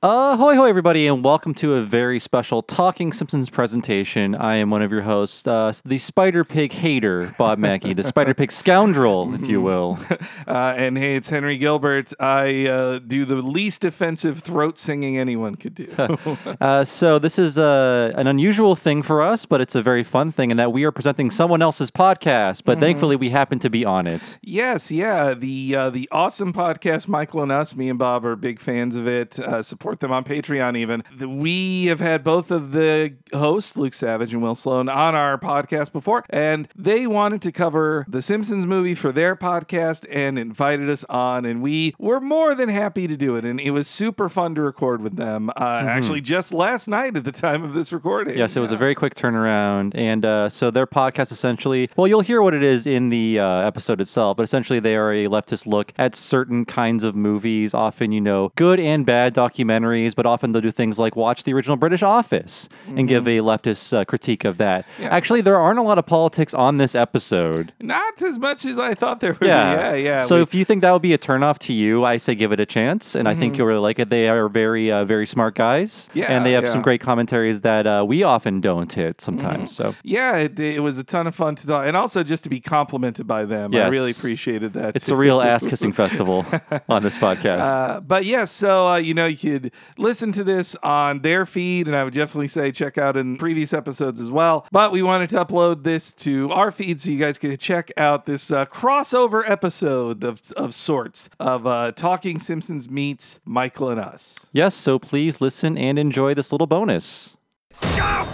Ahoy, hoy, everybody, and welcome to a very special Talking Simpsons presentation. I am one of your hosts, uh, the Spider Pig hater, Bob Mackey, the Spider Pig scoundrel, if you will. Uh, and hey, it's Henry Gilbert. I uh, do the least offensive throat singing anyone could do. Uh, so, this is uh, an unusual thing for us, but it's a very fun thing in that we are presenting someone else's podcast, but thankfully we happen to be on it. yes, yeah, the uh, the awesome podcast, Michael and us, me and Bob are big fans of it. Uh, support them on Patreon. Even we have had both of the hosts, Luke Savage and Will Sloan, on our podcast before, and they wanted to cover the Simpsons movie for their podcast and invited us on, and we were more than happy to do it. And it was super fun to record with them. Uh, Actually, just last night at the time of this recording. Yes, it was a very quick turnaround. And uh, so their podcast essentially, well, you'll hear what it is in the uh, episode itself, but essentially they are a leftist look at certain kinds of movies, often, you know, good and bad documentaries, but often they'll do things like watch the original British Office and give a leftist uh, critique of that. Actually, there aren't a lot of politics on this episode. Not as much as I thought there would Yeah. be. Yeah, yeah. So we- if you think that would be a turnoff to you, I say give it a chance, and I think you'll really like it. They are very, uh, very smart guys, Yeah, and they have some yeah. Mm-hmm. great commentaries that uh, we often don't hit sometimes. So yeah, it, it was a ton of fun to talk, and also just to be complimented by them. I really appreciated that. it's too. a real ass kissing festival on this podcast. Uh, but yes, so uh, you know you could listen to this on their feed, and I would definitely say check out in previous episodes as well. But we wanted to upload this to our feed so you guys could check out this uh, crossover episode of of sorts of uh, Talking Simpsons meets Michael and Us. yes, so please listen and enjoy this little bonus.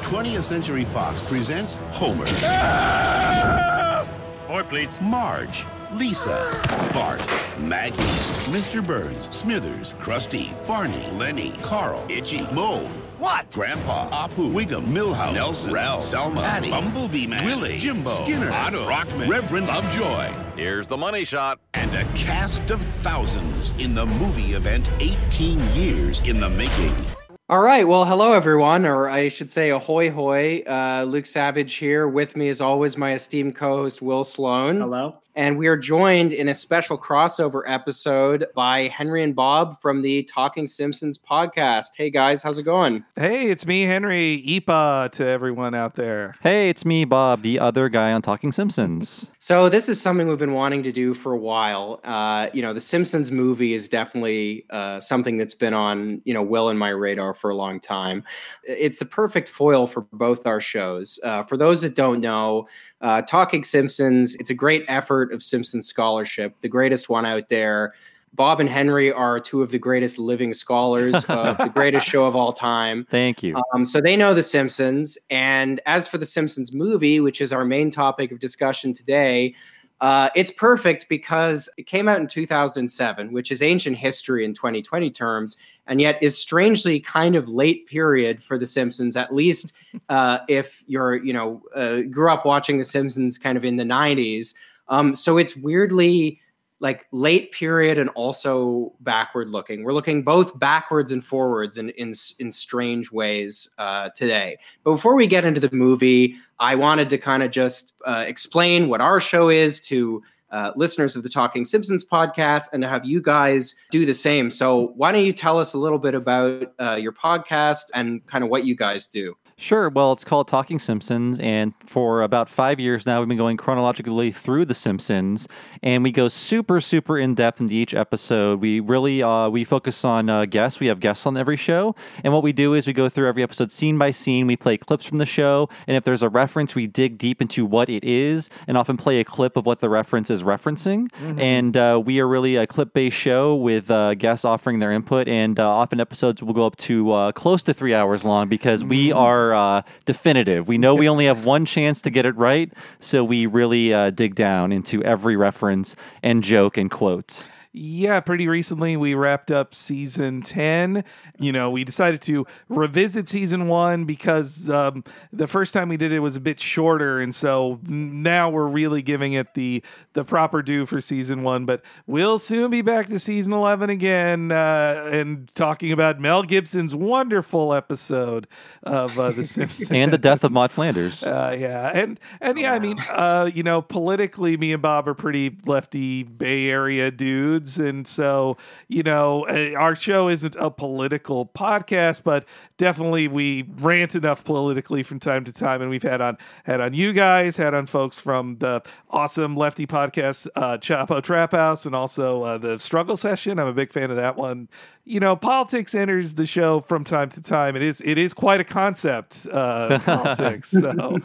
20th Century Fox presents Homer, More, please. Marge, Lisa, Bart, Maggie, Mr. Burns, Smithers, Krusty, Barney, Lenny, Carl, Itchy, Moe. What? Grandpa, Apu, Wiggum, Milhouse, Nelson, Ralph, Selma, Patty, Bumblebee Man, Willie, Jimbo, Skinner, Otto, Rockman, Reverend Lovejoy, Here's the money shot. and a cast of thousands in the movie event 18 years in the making. All right. Well, hello, everyone, or I should say, ahoy, hoy. Uh, Luke Savage here. With me, as always, my esteemed co host, Will Sloan. Hello. And we are joined in a special crossover episode by Henry and Bob from the Talking Simpsons podcast. Hey, guys, how's it going? Hey, it's me, Henry Ipa, to everyone out there. Hey, it's me, Bob, the other guy on Talking Simpsons. So, this is something we've been wanting to do for a while. Uh, you know, the Simpsons movie is definitely uh, something that's been on, you know, well in my radar for a long time. It's the perfect foil for both our shows. Uh, for those that don't know, uh, Talking Simpsons, it's a great effort of Simpsons scholarship, the greatest one out there. Bob and Henry are two of the greatest living scholars of the greatest show of all time. Thank you. Um, so they know The Simpsons. And as for The Simpsons movie, which is our main topic of discussion today, uh, it's perfect because it came out in 2007, which is ancient history in 2020 terms, and yet is strangely kind of late period for The Simpsons. At least uh, if you're, you know, uh, grew up watching The Simpsons kind of in the 90s. Um, so it's weirdly like late period and also backward looking. We're looking both backwards and forwards in in, in strange ways uh, today. But before we get into the movie, I wanted to kind of just uh, explain what our show is to uh, listeners of the Talking Simpsons podcast and to have you guys do the same. So why don't you tell us a little bit about uh, your podcast and kind of what you guys do? Sure. Well, it's called Talking Simpsons, and for about five years now, we've been going chronologically through The Simpsons, and we go super, super in depth into each episode. We really uh, we focus on uh, guests. We have guests on every show, and what we do is we go through every episode scene by scene. We play clips from the show, and if there's a reference, we dig deep into what it is, and often play a clip of what the reference is referencing. And uh, we are really a clip-based show with uh, guests offering their input, and uh, often episodes will go up to uh, close to three hours long because we are uh, definitive. We know we only have one chance to get it right, so we really uh, dig down into every reference and joke and quote. Yeah, pretty recently we wrapped up season 10. You know, we decided to revisit season one because um, the first time we did it was a bit shorter. And so now we're really giving it the, the proper due for season one. But we'll soon be back to season 11 again uh, and talking about Mel Gibson's wonderful episode of uh, The Simpsons. And the death of Maud Flanders. Uh, yeah, and and yeah, I mean, uh, you know, politically, me and Bob are pretty lefty Bay Area dudes, and so you know uh, our show isn't a political podcast, but definitely we rant enough politically from time to time, and we've had on had on you guys, had on folks from the awesome lefty podcast uh, Chapo Trap House, and also uh, the Struggle Session. I'm a big fan of that one you know, politics enters the show from time to time. It is it is quite a concept, uh, politics. So,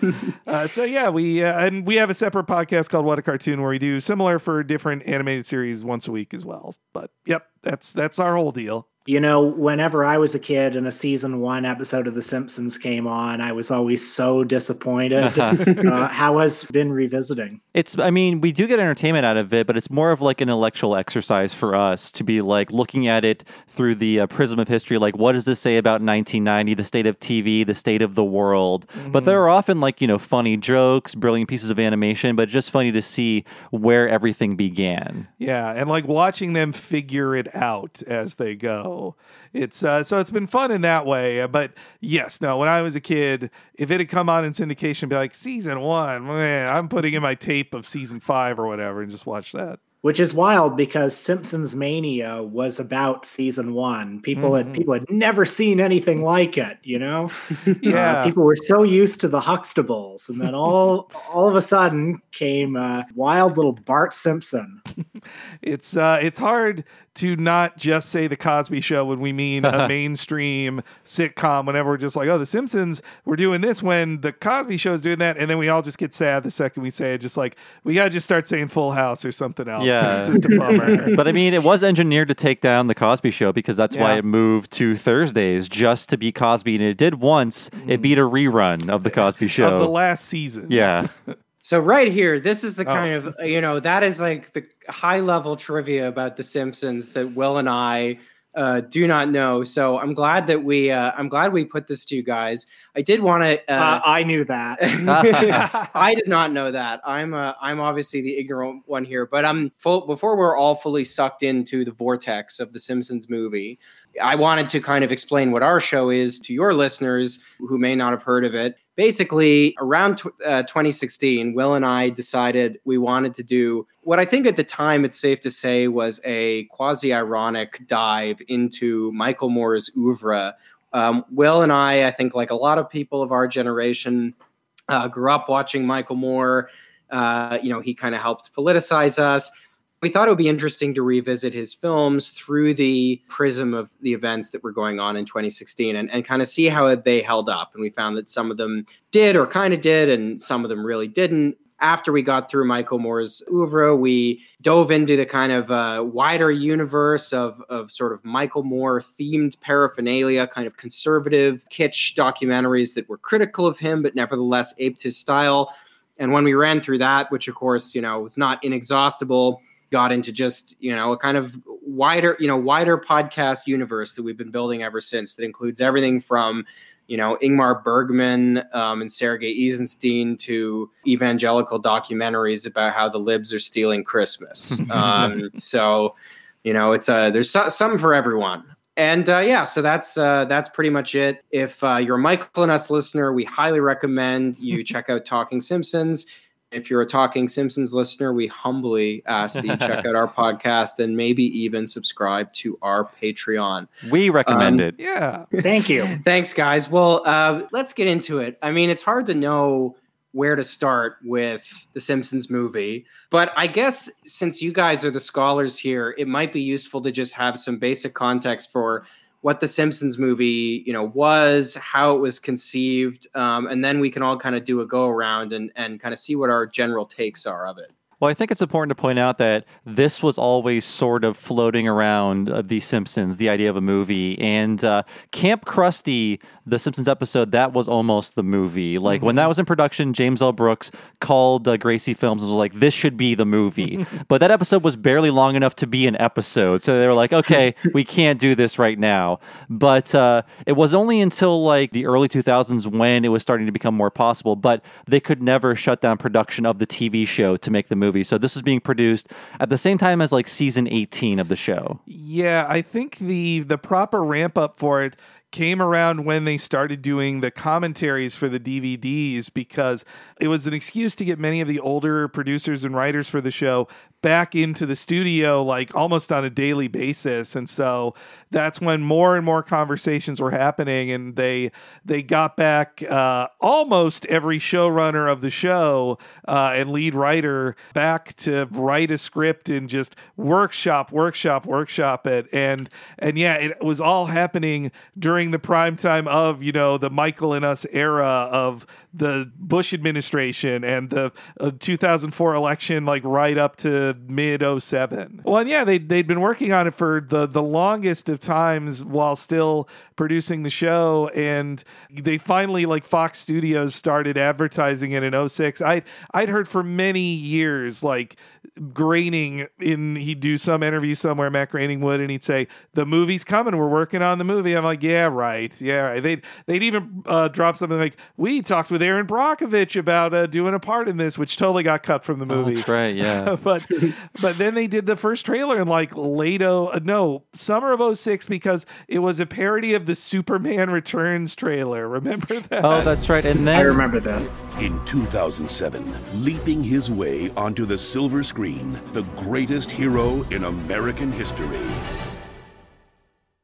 uh, so yeah, we uh, and we have a separate podcast called What a Cartoon where we do similar for different animated series once a week as well. But yep, that's that's our whole deal. You know, whenever I was a kid and a season one episode of The Simpsons came on, I was always so disappointed. uh, how has been revisiting? It's, I mean, we do get entertainment out of it, but it's more of like an intellectual exercise for us to be like looking at it through the uh, prism of history. Like, what does this say about 1990, the state of TV, the state of the world? Mm-hmm. But there are often like, you know, funny jokes, brilliant pieces of animation, but just funny to see where everything began. Yeah. And like watching them figure it out as they go it's uh, so it's been fun in that way. But yes, no, when I was a kid, if it had come on in syndication, be like season one, man, I'm putting in my tape of season five or whatever and just watch that which is wild because Simpsons Mania was about season one. People mm-hmm. had people had never seen anything like it. You know, yeah. Uh, people were so used to the Huxtables, and then all all of a sudden came uh, wild little Bart Simpson. it's uh, it's hard to not just say the Cosby Show when we mean a mainstream sitcom. Whenever we're just like, oh, the Simpsons, we're doing this when the Cosby Show is doing that, and then we all just get sad the second we say it. Just like we gotta just start saying Full House or something else. Yeah, it's just a bummer. but I mean, it was engineered to take down the Cosby Show because that's yeah. why it moved to Thursdays just to be Cosby, and it did once. Mm. It beat a rerun of the Cosby Show of the last season. Yeah. So right here, this is the oh. kind of you know that is like the high level trivia about The Simpsons that Will and I uh, do not know. So I'm glad that we uh, I'm glad we put this to you guys. I did want to. Uh, uh, I knew that. I did not know that. I'm uh, I'm obviously the ignorant one here, but I'm full before we're all fully sucked into the vortex of the Simpsons movie. I wanted to kind of explain what our show is to your listeners who may not have heard of it. Basically, around t- uh, 2016, Will and I decided we wanted to do what I think at the time it's safe to say was a quasi ironic dive into Michael Moore's oeuvre. Um, Will and I, I think, like a lot of people of our generation, uh, grew up watching Michael Moore. Uh, you know, he kind of helped politicize us we thought it would be interesting to revisit his films through the prism of the events that were going on in 2016 and, and kind of see how they held up. And we found that some of them did or kind of did, and some of them really didn't. After we got through Michael Moore's oeuvre, we dove into the kind of uh, wider universe of, of sort of Michael Moore themed paraphernalia, kind of conservative kitsch documentaries that were critical of him, but nevertheless aped his style. And when we ran through that, which of course, you know, was not inexhaustible, got into just you know a kind of wider you know wider podcast universe that we've been building ever since that includes everything from you know ingmar bergman um, and sergei eisenstein to evangelical documentaries about how the libs are stealing christmas. Um, so you know it's a there's so, some for everyone. And uh, yeah, so that's uh, that's pretty much it. If uh, you're a Michael and Us listener, we highly recommend you check out Talking Simpsons if you're a Talking Simpsons listener, we humbly ask that you check out our podcast and maybe even subscribe to our Patreon. We recommend um, it. Yeah. Thank you. Thanks, guys. Well, uh, let's get into it. I mean, it's hard to know where to start with the Simpsons movie, but I guess since you guys are the scholars here, it might be useful to just have some basic context for what the Simpsons movie, you know, was, how it was conceived, um, and then we can all kind of do a go around and and kind of see what our general takes are of it. Well, I think it's important to point out that this was always sort of floating around uh, The Simpsons, the idea of a movie. And uh, Camp Krusty, the Simpsons episode, that was almost the movie. Like mm-hmm. when that was in production, James L. Brooks called uh, Gracie Films and was like, this should be the movie. but that episode was barely long enough to be an episode. So they were like, okay, we can't do this right now. But uh, it was only until like the early 2000s when it was starting to become more possible. But they could never shut down production of the TV show to make the movie movie. So this was being produced at the same time as like season 18 of the show. Yeah, I think the the proper ramp up for it came around when they started doing the commentaries for the DVDs because it was an excuse to get many of the older producers and writers for the show back into the studio like almost on a daily basis. And so that's when more and more conversations were happening and they they got back uh, almost every showrunner of the show uh, and lead writer back to write a script and just workshop workshop workshop it. And and yeah it was all happening during the prime time of you know the michael and us era of the bush administration and the uh, 2004 election like right up to mid 07 well yeah they, they'd been working on it for the the longest of times while still producing the show. And they finally like fox studios started advertising it in 06 i i'd heard for many years like Groening in he'd do some interview somewhere Matt Groening would and he'd say the movie's coming. We're working on the movie. I'm like yeah right. Yeah right. they'd they'd even uh, drop something like we talked with Erin Brockovich about uh, doing a part in this which totally got cut from the movie Oh, that's right. Yeah. but but then they did the first trailer in like late oh uh, no summer of 06 because it was a parody of the Superman Returns trailer remember that oh, that's right. And then I remember this. In 2007, leaping his way onto the silver screen, the greatest hero in American history.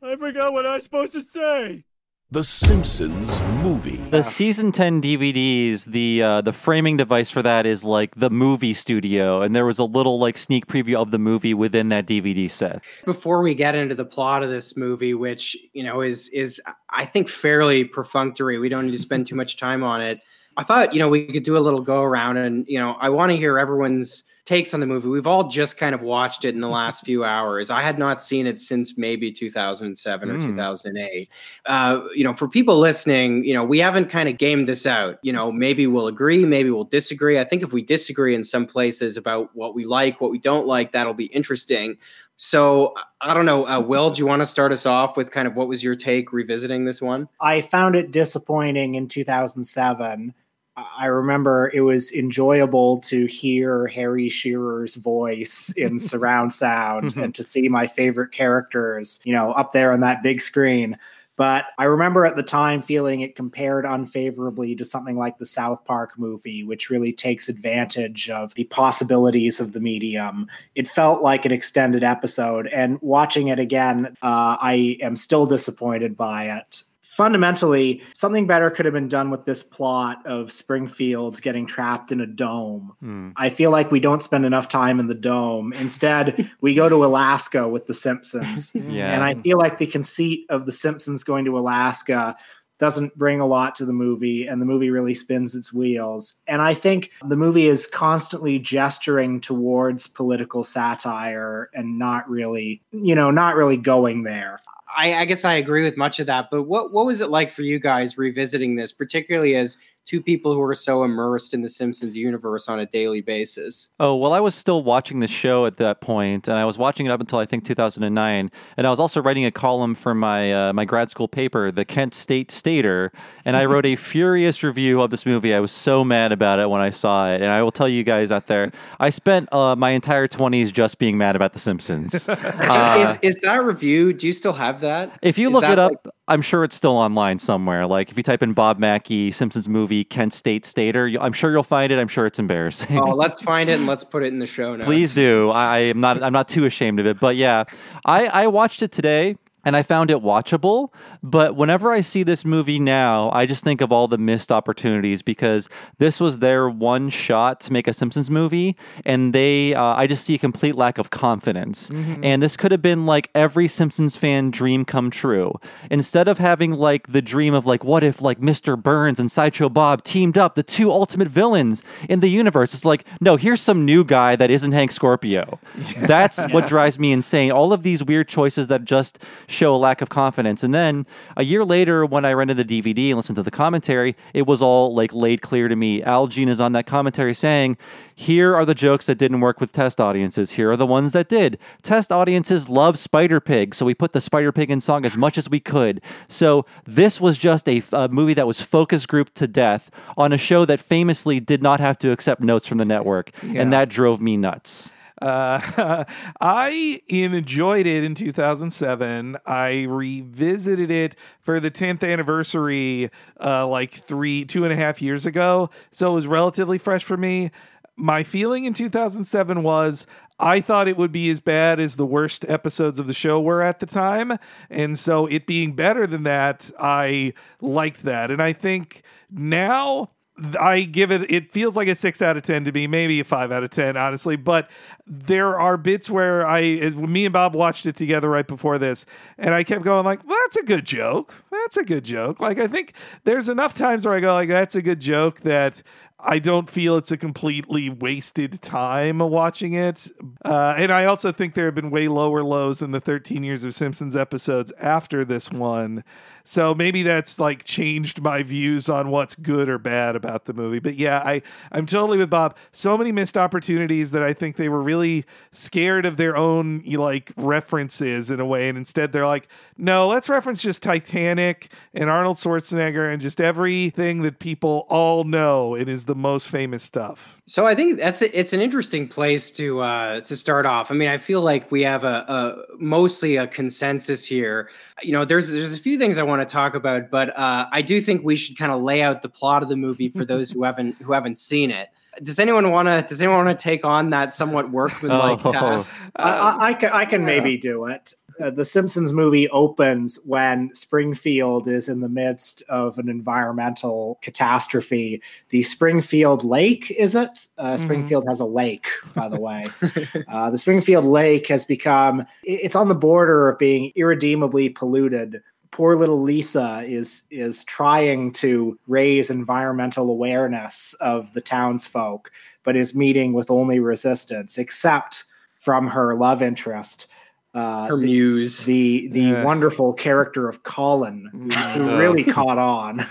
I forgot what I was supposed to say. The Simpsons movie. The season ten DVDs, the uh, the framing device for that is like the movie studio, and there was a little like sneak preview of the movie within that DVD set. before we get into the plot of this movie which you know is is i think fairly perfunctory we don't need to spend too much time on it i thought you know we could do a little go around and you know i want to hear everyone's takes on the movie we've all just kind of watched it in the last few hours i had not seen it since maybe 2007 or Mm. 2008 uh, you know for people listening you know we haven't kind of gamed this out you know maybe we'll agree maybe we'll disagree i think if we disagree in some places about what we like what we don't like that'll be interesting so I don't know, uh, Will. Do you want to start us off with kind of what was your take revisiting this one? I found it disappointing in 2007. I remember it was enjoyable to hear Harry Shearer's voice in surround sound and to see my favorite characters, you know, up there on that big screen. But I remember at the time feeling it compared unfavorably to something like the South Park movie, which really takes advantage of the possibilities of the medium. It felt like an extended episode, and watching it again, uh, I am still disappointed by it fundamentally, something better could have been done with this plot of Springfield's getting trapped in a dome. Hmm. I feel like we don't spend enough time in the dome. Instead, we go to Alaska with the Simpsons. Yeah. And I feel like the conceit of the Simpsons going to Alaska doesn't bring a lot to the movie, and the movie really spins its wheels. And I think the movie is constantly gesturing towards political satire and not really, you know, not really going there. I, I guess I agree with much of that. But what what was it like for you guys revisiting this, particularly as two people who are so immersed in the Simpsons universe on a daily basis? Oh, well, I was still watching the show at that point, and I was watching it up until I think 2009. And I was also writing a column for my uh, my grad school paper, the Kent State Stater, and I wrote a furious review of this movie. I was so mad about it when I saw it, and I will tell you guys out there, I spent uh, my entire 20s just being mad about The Simpsons. Uh, is is that review? Do you still have that? if you Is look it up, like- I'm sure it's still online somewhere. Like if you type in Bob Mackey Simpsons movie Kent State Stater, I'm sure you'll find it. I'm sure it's embarrassing. oh, let's find it and let's put it in the show notes. Please do. I I am not. I'm not too ashamed of it. But yeah, I I watched it today. And I found it watchable, but whenever I see this movie now, I just think of all the missed opportunities because this was their one shot to make a Simpsons movie, and they, uh, I just see a complete lack of confidence. And this could have been like every Simpsons fan dream come true. Instead of having like the dream of like, what if like Mr. Burns and Sideshow Bob teamed up, the two ultimate villains in the universe? It's like, no, here's some new guy that isn't Hank Scorpio. That's what drives me insane. All of these weird choices that just show a lack of confidence. And then a year later, when I rented the DVD and listened to the commentary, it was all like laid clear to me. Al Jean is on that commentary saying, here are the jokes that didn't work with test audiences. Here are the ones that did. Test audiences love Spider Pig, so we put the Spider Pig in song as much as we could. So this was just a, a movie that was focus grouped to death on a show that famously did not have to accept notes from the network, and that drove me nuts. Uh, I enjoyed it in 2007. I revisited it for the 10th anniversary, uh, like three, two and a half years ago. So it was relatively fresh for me. My feeling in 2007 was I thought it would be as bad as the worst episodes of the show were at the time. And so it being better than that, I liked that. And I think now I give it, it feels like a six out of 10 to me, maybe a five out of 10, honestly. But there are bits where I, as me and Bob watched it together right before this, and I kept going, like, well, that's a good joke. That's a good joke. Like, I think there's enough times where I go, like, that's a good joke that I don't feel it's a completely wasted time watching it. Uh, and I also think there have been way lower lows in the 13 years of Simpsons episodes after this one. So maybe that's like changed my views on what's good or bad about the movie. But yeah, I, I'm totally with Bob. So many missed opportunities that I think they were really scared of their own like references in a way. And instead they're like, no, let's reference just Titanic and Arnold Schwarzenegger and just everything that people all know. It is the most famous stuff. So I think that's a, it's an interesting place to uh, to start off. I mean, I feel like we have a, a mostly a consensus here. You know, there's there's a few things I want to talk about, but uh, I do think we should kind of lay out the plot of the movie for those who haven't who haven't seen it. Does anyone want to? Does anyone want to take on that somewhat workmanlike Oh. task? I, I, I can, I can maybe do it. Uh, the Simpsons movie opens when Springfield is in the midst of an environmental catastrophe. The Springfield Lake, is it? Uh, Springfield has a lake, by the way. uh, the Springfield Lake has become, it's on the border of being irredeemably polluted. Poor little Lisa is is trying to raise environmental awareness of the townsfolk, but is meeting with only resistance, except from her love interest, uh, Her the, muse. the the Yeah. wonderful character of Colin, who, who Uh. really caught on.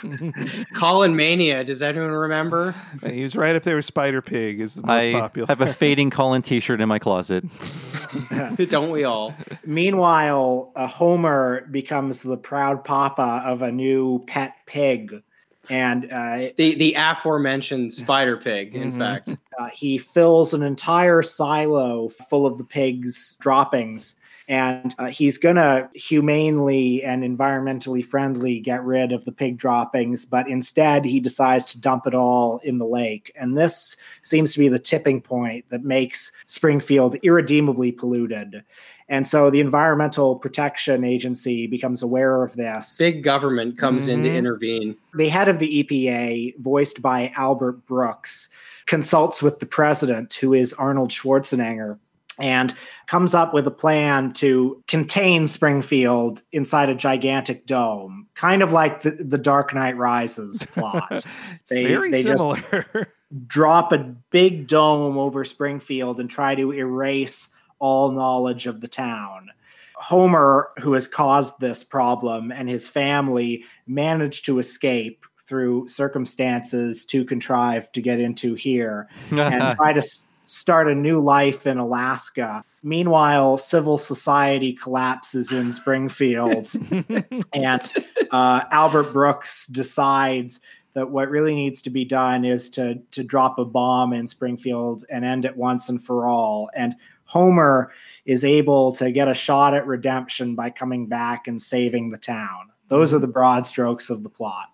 Colin Mania. Does anyone remember? he was right up there with Spider Pig is the most I popular. I have a fading Colin T-shirt in my closet. Don't we all? Meanwhile, uh, Homer becomes the proud papa of a new pet pig, and uh, The the aforementioned Spider Pig. In Mhm. fact, uh, he fills an entire silo full of the pig's droppings. And uh, he's going to humanely and environmentally friendly get rid of the pig droppings, but instead he decides to dump it all in the lake. And this seems to be the tipping point that makes Springfield irredeemably polluted. And so the Environmental Protection Agency becomes aware of this. big government comes in to Mhm. intervene. the head of the EPA, voiced by Albert Brooks, consults with the president, who is Arnold Schwarzenegger, and comes up with a plan to contain Springfield inside a gigantic dome, kind of like the, the Dark Knight Rises plot. it's They- very they just- similar. Drop a big dome over Springfield and try to erase all knowledge of the town. Homer, who has caused this problem, and his family managed to escape through circumstances too contrived to get into here and try to start a new life in Alaska. Meanwhile, civil society collapses in Springfield, and uh, Albert Brooks decides that what really needs to be done is to to drop a bomb in Springfield and end it once and for all. And Homer is able to get a shot at redemption by coming back and saving the town. Those are the broad strokes of the plot.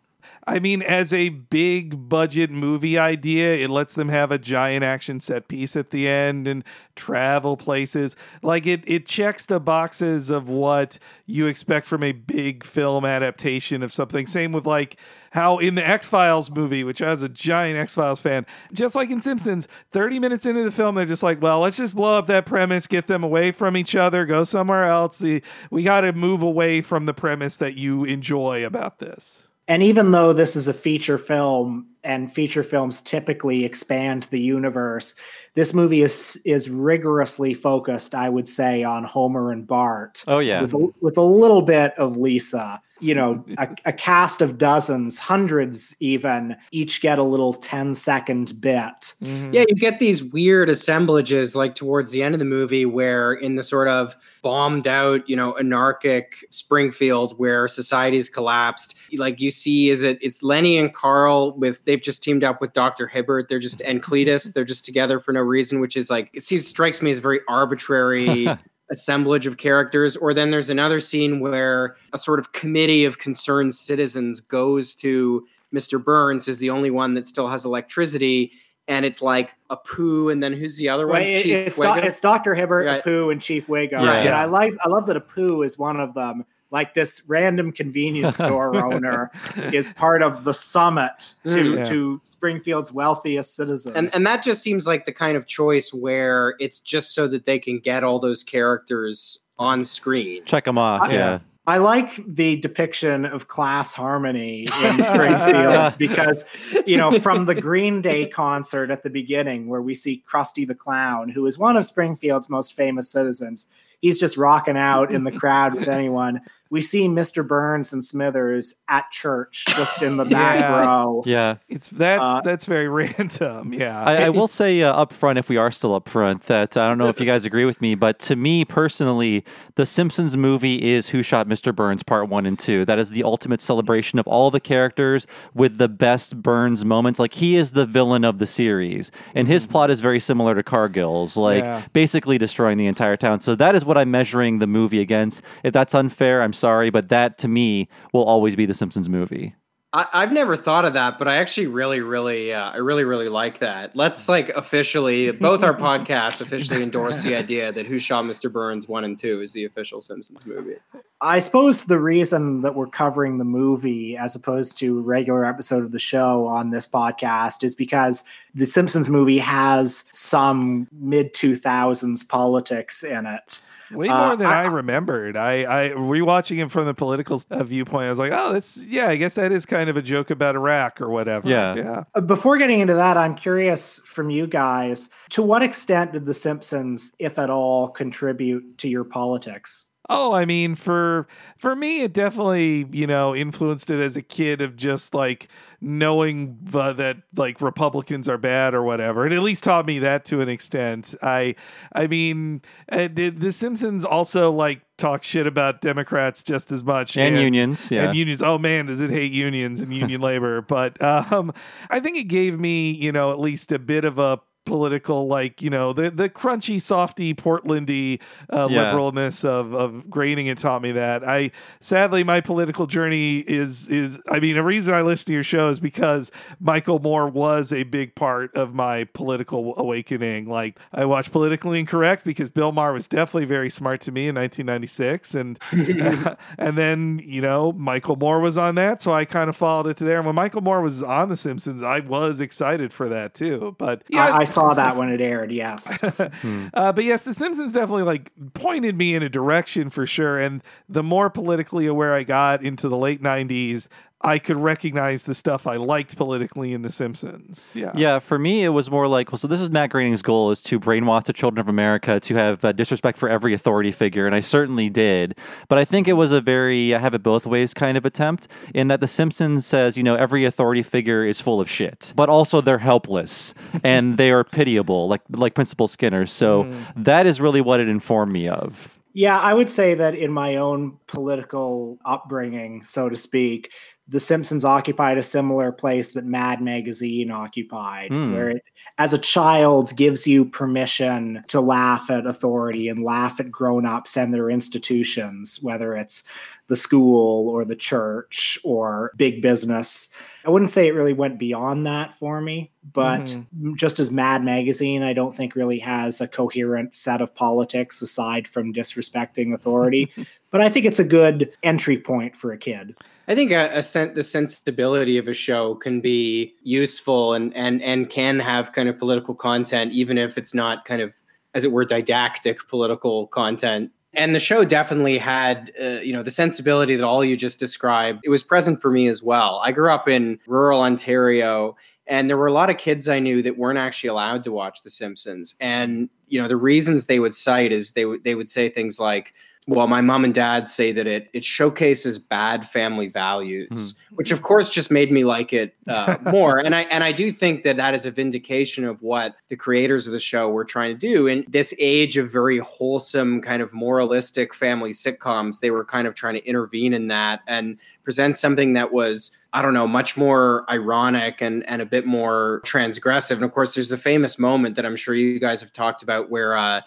I mean, as a big budget movie idea, it lets them have a giant action set piece at the end and travel places. Like it, it checks the boxes of what you expect from a big film adaptation of something. Same with like how in the X Files movie, which I was a giant X Files fan, just like in Simpsons, 30 minutes into the film, they're just like, well, let's just blow up that premise, get them away from each other, go somewhere else. We got to move away from the premise that you enjoy about this. And even though this is a feature film and feature films typically expand the universe, this movie is is rigorously focused, I would say, on Homer and Bart. Oh yeah. With a, with a little bit of Lisa. You know, a, a, cast of dozens, hundreds even, each get a little 10 second bit. Mm-hmm. Yeah, you get these weird assemblages like towards the end of the movie where in the sort of bombed out, you know, anarchic Springfield where society's collapsed, like you see is it it's Lenny and Carl with they've just teamed up with Dr. Hibbert. They're just and Cletus, they're just together for no reason, which is like it seems strikes me as very arbitrary assemblage of characters. Or then there's another scene where a sort of committee of concerned citizens goes to Mr. Burns, who's the only one that still has electricity. And it's like Apu, and then who's the other one? Chief it's, do- it's Dr. Hibbert, right. Apu, and Chief Wiggum. Yeah. And I like I love that a Apu is one of them like this random convenience store owner is part of the summit to mm, yeah. to Springfield's wealthiest citizen. And and that just seems like the kind of choice where it's just so that they can get all those characters on screen. Check them off, I, yeah. I like the depiction of class harmony in Springfield because, you know, from the Green Day concert at the beginning, where we see Krusty the Clown, who is one of Springfield's most famous citizens, he's just rocking out in the crowd with anyone we see Mr. Burns and Smithers at church just in the back yeah. row. Yeah. It's that's uh, that's very random. Yeah. I, I will say uh, up front, if we are still up front, that I don't know if you guys agree with me, but to me personally, the Simpsons movie is Who Shot Mr. Burns Part 1 and 2. That is the ultimate celebration of all the characters with the best Burns moments. Like he is the villain of the series. And his mm-hmm. plot is very similar to Cargill's, like yeah. basically destroying the entire town. So that is what I'm measuring the movie against. If that's unfair, I'm sorry, but that to me will always be the Simpsons movie. I, have never thought of that, but I actually really, really, uh, I really, really like that. Let's like officially, both our podcasts officially endorse the idea that Who Shot Mr. Burns one and two is the official Simpsons movie. I suppose the reason that we're covering the movie as opposed to a regular episode of the show on this podcast is because the Simpsons movie has some mid 2000s politics in it. Way more uh, than I, I, remembered. I, I rewatching him from the political uh, viewpoint. I was like, oh, this, yeah, I guess that is kind of a joke about Iraq or whatever. Yeah. Yeah. Uh, before getting into that, I'm curious from you guys to what extent did The Simpsons, if at all, contribute to your politics? Oh, I mean, for for me, it definitely you know influenced it as a kid of just like knowing uh, that like Republicans are bad or whatever. It at least taught me that to an extent. I I mean, uh, The Simpsons also like talk shit about Democrats just as much and, and, unions, yeah, and unions. Oh man, does it hate unions and union labor? But um, I think it gave me you know at least a bit of a political like you know the the crunchy softy portlandy uh, yeah. liberalness of of grading it taught me that. I sadly my political journey is is i mean a reason i listen to your show is because michael moore was a big part of my political awakening. Like i watched politically incorrect because bill maher was definitely very smart to me in 1996 and and then you know michael moore was on that so i kind of followed it to there. And when michael moore was on the simpsons i was excited for that too. But yeah I, I saw that when it aired. Yes, hmm. uh, but yes, The Simpsons definitely like pointed me in a direction for sure. And the more politically aware I got into the late '90s, I could recognize the stuff I liked politically in The Simpsons. Yeah. Yeah. For me, it was more like, well, so this is Matt Groening's goal is to brainwash the children of America to have uh, disrespect for every authority figure. And I certainly did. But I think it was a very I have it both ways kind of attempt in that The Simpsons says, you know, every authority figure is full of shit, but also they're helpless and they are pitiable, like, like Principal Skinner. So mm. that is really what it informed me of. Yeah, I would say that in my own political upbringing, so to speak, the Simpsons occupied a similar place that Mad Magazine occupied, mm. where it, as a child, gives you permission to laugh at authority and laugh at grown ups and their institutions, whether it's the school or the church or big business. I wouldn't say it really went beyond that for me, but mm-hmm. just as Mad Magazine, I don't think really has a coherent set of politics aside from disrespecting authority. but I think it's a good entry point for a kid. I think a, a sen- the sensibility of a show can be useful and and and can have kind of political content, even if it's not kind of as it were didactic political content and the show definitely had uh, you know the sensibility that all you just described. It was present for me as well. I grew up in rural ontario and there were a lot of kids i knew that weren't actually allowed to watch the simpsons. And you know the reasons they would cite is they would they would say things like well, my mom and dad say that it it showcases bad family values, Hmm. which of course just made me like it uh, more. and I and I do think that that is a vindication of what the creators of the show were trying to do in this age of very wholesome, kind of moralistic family sitcoms. They were kind of trying to intervene in that and present something that was I don't know, much more ironic and and a bit more transgressive. And of course, there's a famous moment that I'm sure you guys have talked about where uh,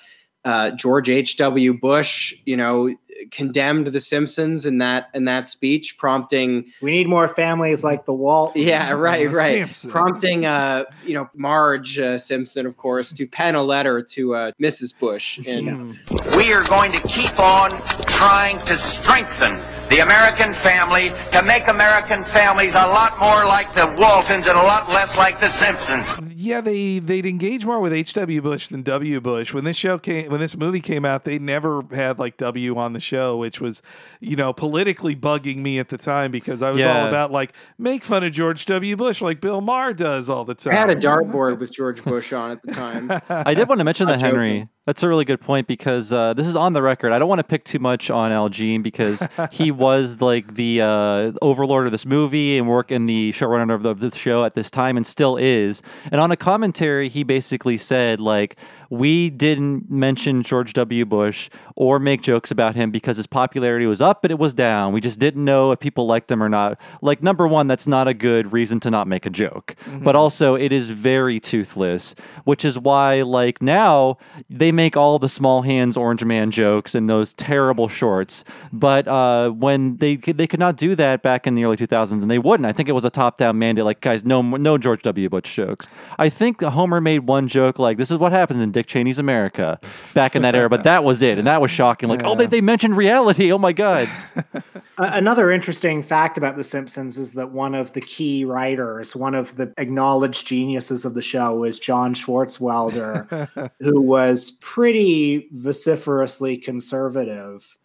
uh, George H. W. Bush, you know, condemned The Simpsons in that in that speech, prompting We need more families like the Walt. yeah, right, right, Simpsons. prompting uh, you know Marge uh, Simpson, of course, to pen a letter to uh, Mrs. Bush. And We are going to keep on trying to strengthen the American family to make American families a lot more like the Waltons and a lot less like the Simpsons. Yeah, they they'd engage more with H.W. Bush than W. Bush. When this show came, when this movie came out, they never had like W on the show, which was, you know, politically bugging me at the time because I was all about like make fun of George W. Bush like Bill Maher does all the time. I had a dartboard with George Bush on at the time. I did want to mention that, Henry. That's a really good point because uh, this is on the record. I don't want to pick too much on Al Jean because he was like the uh, overlord of this movie and work in the showrunner of the, of the show at this time and still is. And on a commentary, he basically said like we didn't mention George W. Bush or make jokes about him because his popularity was up, but it was down. We just didn't know if people liked him or not. Like number one, that's not a good reason to not make a joke. But also, it is very toothless, which is why like now they make all the small hands Orange Man jokes and those terrible shorts. But uh, when they could, they could not do that back in the early 2000s, and they wouldn't. I think it was a top down mandate. Like guys, no no George W. Bush jokes. I think Homer made one joke like this is what happens in Dick Cheney's America back in that era, but that was it, and that was shocking. Like oh they they mentioned reality. Oh my god. Another interesting fact about The Simpsons is that one of the key writers, one of the acknowledged geniuses of the show, is John Swartzwelder, who was pretty vociferously conservative.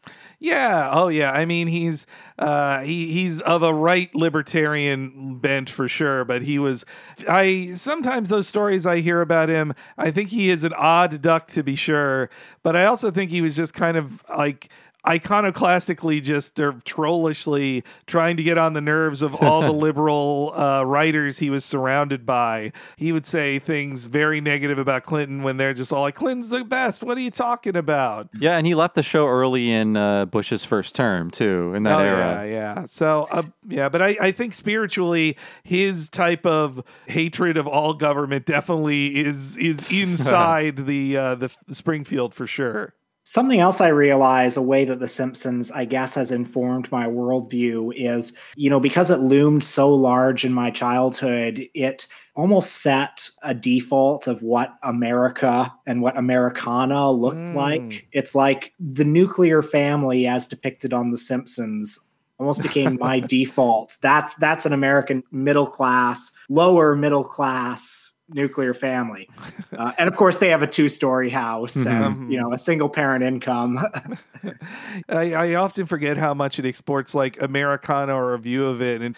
Yeah. Oh, yeah. I mean, he's uh, he he's of a right libertarian bent for sure. But he was. I sometimes those stories I hear about him. I think he is an odd duck to be sure. But I also think he was just kind of like iconoclastically just or trollishly trying to get on the nerves of all the liberal uh, writers he was surrounded by. He would say things very negative about Clinton when they're just all like, Clinton's the best. What are you talking about? Yeah, and he left the show early in uh, Bush's first term too. In that oh, era. Yeah, yeah. So, uh, yeah, but I, I think spiritually, his type of hatred of all government definitely is is inside the uh, the Springfield for sure. Something else I realize, a way that The Simpsons, I guess, has informed my worldview is, you know, because it loomed so large in my childhood, it almost set a default of what America and what Americana looked Mm. like. It's like the nuclear family as depicted on The Simpsons almost became my default. That's that's an American middle class, lower middle class nuclear family. Uh, and of course they have a two-story house and you know a single parent income. I, I often forget how much it exports like Americana or a view of it. And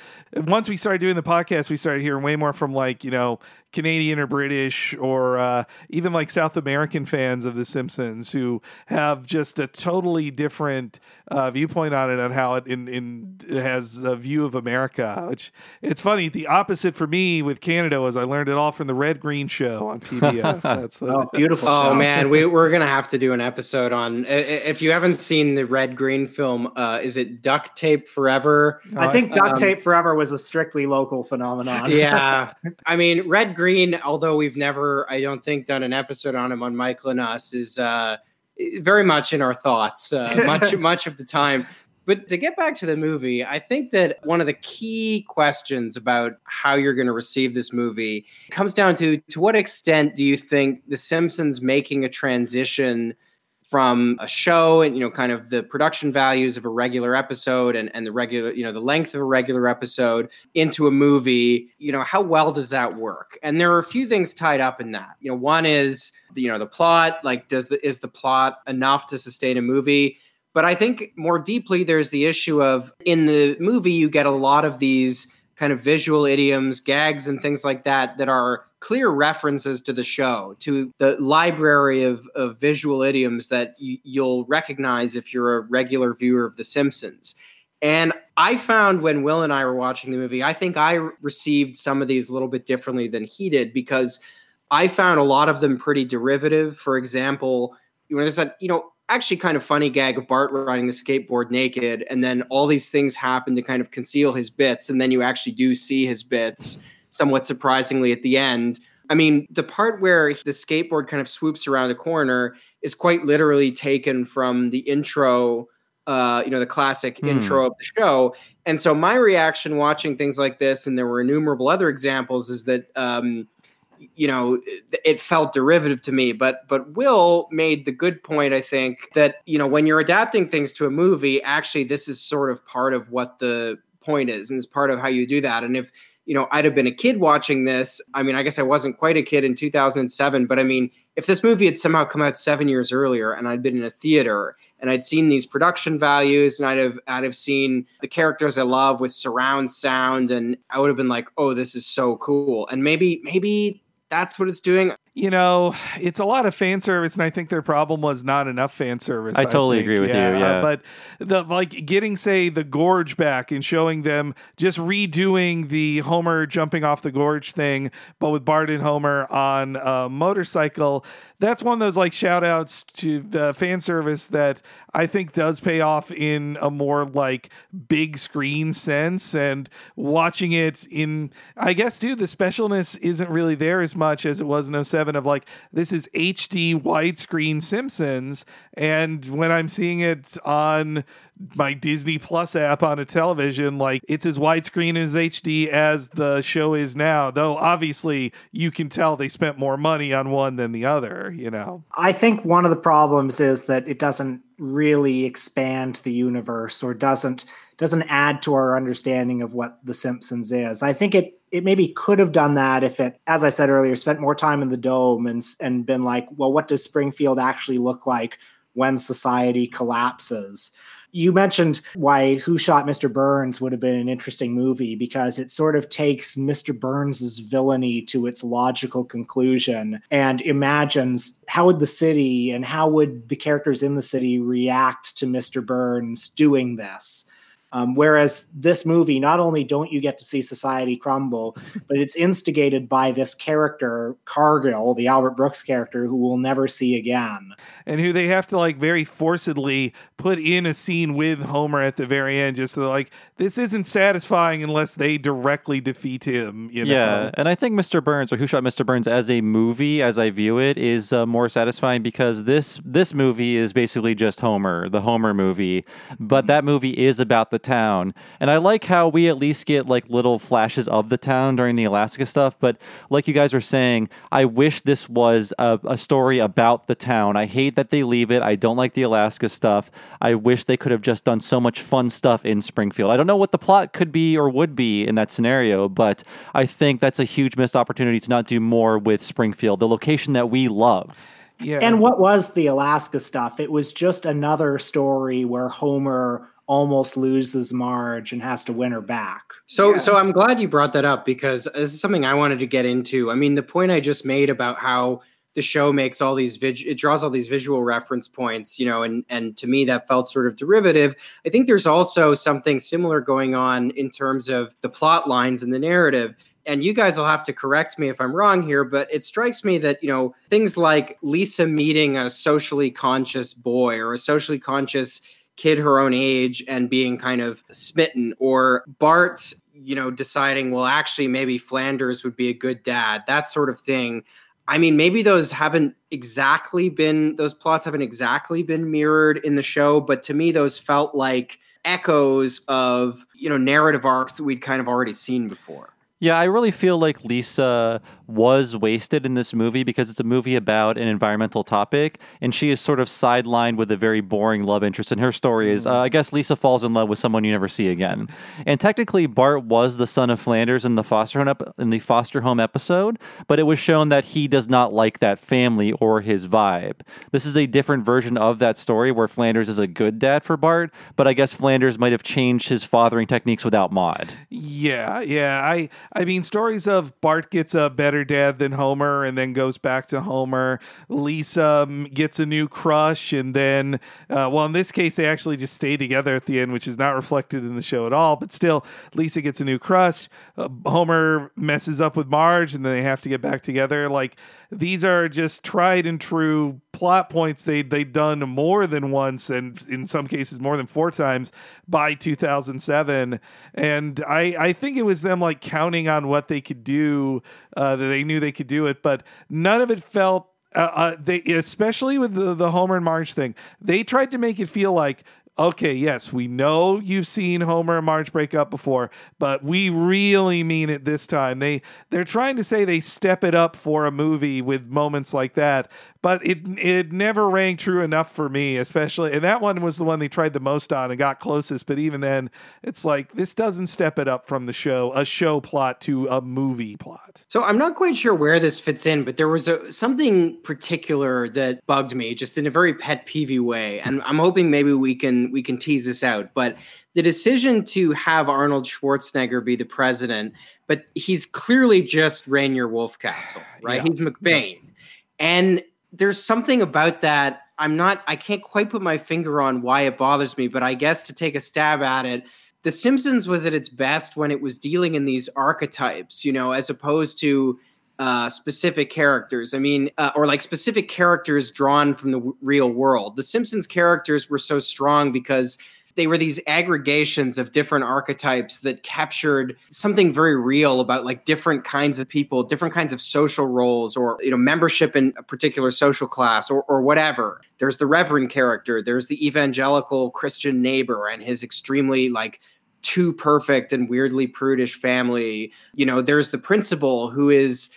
once we started doing the podcast, we started hearing way more from like, you know, Canadian or British or uh, even like South American fans of The Simpsons who have just a totally different uh, viewpoint on it on how it in, in has a view of America. Which it's funny. The opposite for me with Canada was I learned it all from the Red Green Show on PBS. That's what. oh, beautiful. Oh show. man, we, we're gonna have to do an episode on. i- i- If you haven't seen the Red Green film, uh, is it Duct Tape Forever? I think Duct Um, Tape Forever was a strictly local phenomenon. yeah i mean red green although we've never i don't think done an episode on him on michael and us is uh very much in our thoughts uh, much much of the time. But to get back to the movie i think that one of the key questions about how you're going to receive this movie comes down to to what extent do you think the simpsons making a transition from a show and you know kind of the production values of a regular episode and, and the regular you know the length of a regular episode into a movie you know how well does that work? And there are a few things tied up in that. You know one is you know the plot like does the is the plot enough to sustain a movie? But i think more deeply there's the issue of in the movie you get a lot of these kind of visual idioms, gags, and things like that that are clear references to the show, to the library of, of visual idioms that y- you'll recognize if you're a regular viewer of The Simpsons. And I found when Will and I were watching the movie, I think I received some of these a little bit differently than he did because I found a lot of them pretty derivative. For example, you know, there's you know actually kind of funny gag of Bart riding the skateboard naked, and then all these things happen to kind of conceal his bits, and then you actually do see his bits somewhat surprisingly at the end. I mean, the part where the skateboard kind of swoops around the corner is quite literally taken from the intro, uh, you know, the classic Hmm. intro of the show. And so my reaction watching things like this, and there were innumerable other examples, is that um, you know it, felt derivative to me. But but Will made the good point, I think, that you know when you're adapting things to a movie, actually this is sort of part of what the point is, and it's part of how you do that. And if you know, I'd have been a kid watching this. I mean, I guess I wasn't quite a kid in 2007, but I mean, if this movie had somehow come out seven years earlier and I'd been in a theater and I'd seen these production values and I'd have I'd have seen the characters I love with surround sound and I would have been like, oh, this is so cool. And maybe maybe that's what it's doing. You know, it's a lot of fan service, and I think their problem was not enough fan service. I totally think. agree with you, uh, yeah. but the like getting say the gorge back and showing them just redoing the Homer jumping off the gorge thing, but with Bart and Homer on a motorcycle. That's one of those like shout outs to the fan service that I think does pay off in a more like big screen sense. And watching it in, I guess, too, the specialness isn't really there as much as it was in 07 of like, this is HD widescreen Simpsons. And when I'm seeing it on my Disney Plus app on a television, like it's as widescreen as HD as the show is now. Though obviously you can tell they spent more money on one than the other, you know. I think one of the problems is that it doesn't really expand the universe or doesn't doesn't add to our understanding of what the Simpsons is. I think it it maybe could have done that if it, as I said earlier, spent more time in the dome and and been like, well, what does Springfield actually look like when society collapses? You mentioned why Who Shot Mr. Burns would have been an interesting movie because it sort of takes Mr. Burns's villainy to its logical conclusion and imagines how would the city and how would the characters in the city react to Mr. Burns doing this. Um, whereas this movie, not only don't you get to see society crumble, but it's instigated by this character, Cargill, the Albert Brooks character, who we'll never see again. and who they have to like very forcedly put in a scene with Homer at the very end, just so like this isn't satisfying unless they directly defeat him. You know? Yeah, and I think Mr. Burns or Who Shot Mr. Burns as a movie, as I view it, is uh, more satisfying because this this movie is basically just Homer, the Homer movie, but that movie is about the town, and I like how we at least get like little flashes of the town during the Alaska stuff. But like you guys were saying, I wish this was a, a story about the town. I hate that they leave it. I don't like the Alaska stuff. I wish they could have just done so much fun stuff in Springfield. I don't know what the plot could be or would be in that scenario, but I think that's a huge missed opportunity to not do more with Springfield, the location that we love. yeah. And what was the Alaska stuff? It was just another story where Homer almost loses Marge and has to win her back. So, so I'm glad you brought that up because this is something I wanted to get into. I mean, the point I just made about how the show makes all these vid- it draws all these visual reference points, you know, and and to me that felt sort of derivative. I think there's also something similar going on in terms of the plot lines and the narrative. And you guys will have to correct me if I'm wrong here, but it strikes me that, you know, things like Lisa meeting a socially conscious boy or a socially conscious kid her own age and being kind of smitten or Bart, you know, deciding, well, actually, maybe Flanders would be a good dad, that sort of thing. I mean, maybe those haven't exactly been, those plots haven't exactly been mirrored in the show, but to me, those felt like echoes of, you know, narrative arcs that we'd kind of already seen before. Yeah, I really feel like Lisa was wasted in this movie because it's a movie about an environmental topic, and she is sort of sidelined with a very boring love interest. And her story is, uh, I guess, Lisa falls in love with someone you never see again. And technically, Bart was the son of Flanders in the foster home ep- in the foster home episode, but it was shown that he does not like that family or his vibe. This is a different version of that story where Flanders is a good dad for Bart, but I guess Flanders might have changed his fathering techniques without Maud. Yeah, yeah. I I mean stories of Bart gets a better dad than Homer and then goes back to Homer. Lisa um, gets a new crush and then uh, well in this case they actually just stay together at the end which is not reflected in the show at all, but still Lisa gets a new crush. Uh, Homer messes up with Marge and then they have to get back together. Like these are just tried and true plot points they they'd done more than once and in some cases more than four times by 2007 and i i think it was them like counting on what they could do uh, that they knew they could do it but none of it felt uh, uh, they especially with the, the Homer and Marge thing, they tried to make it feel like okay, yes, we know you've seen Homer and Marge break up before, but we really mean it this time. They they're trying to say they step it up for a movie with moments like that, but it it never rang true enough for me, especially and that one was the one they tried the most on and got closest, but even then it's like this doesn't step it up from the show, a show plot to a movie plot. So I'm not quite sure where this fits in, but there was a something particular that bugged me, just in a very pet peevy way, and I'm hoping maybe we can we can tease this out. But the decision to have Arnold Schwarzenegger be the president, but he's clearly just Rainier Wolfcastle, right? Yeah. He's McBain, and there's something about that. I'm not. I can't quite put my finger on why it bothers me, but I guess to take a stab at it. The Simpsons was at its best when it was dealing in these archetypes, you know, as opposed to uh, specific characters. I mean, uh, or like specific characters drawn from the w- real world. The Simpsons characters were so strong because they were these aggregations of different archetypes that captured something very real about like different kinds of people, different kinds of social roles, or you know, membership in a particular social class, or or whatever. There's the Reverend character. There's the evangelical Christian neighbor and his extremely like too perfect and weirdly prudish family. You know, there's the principal who is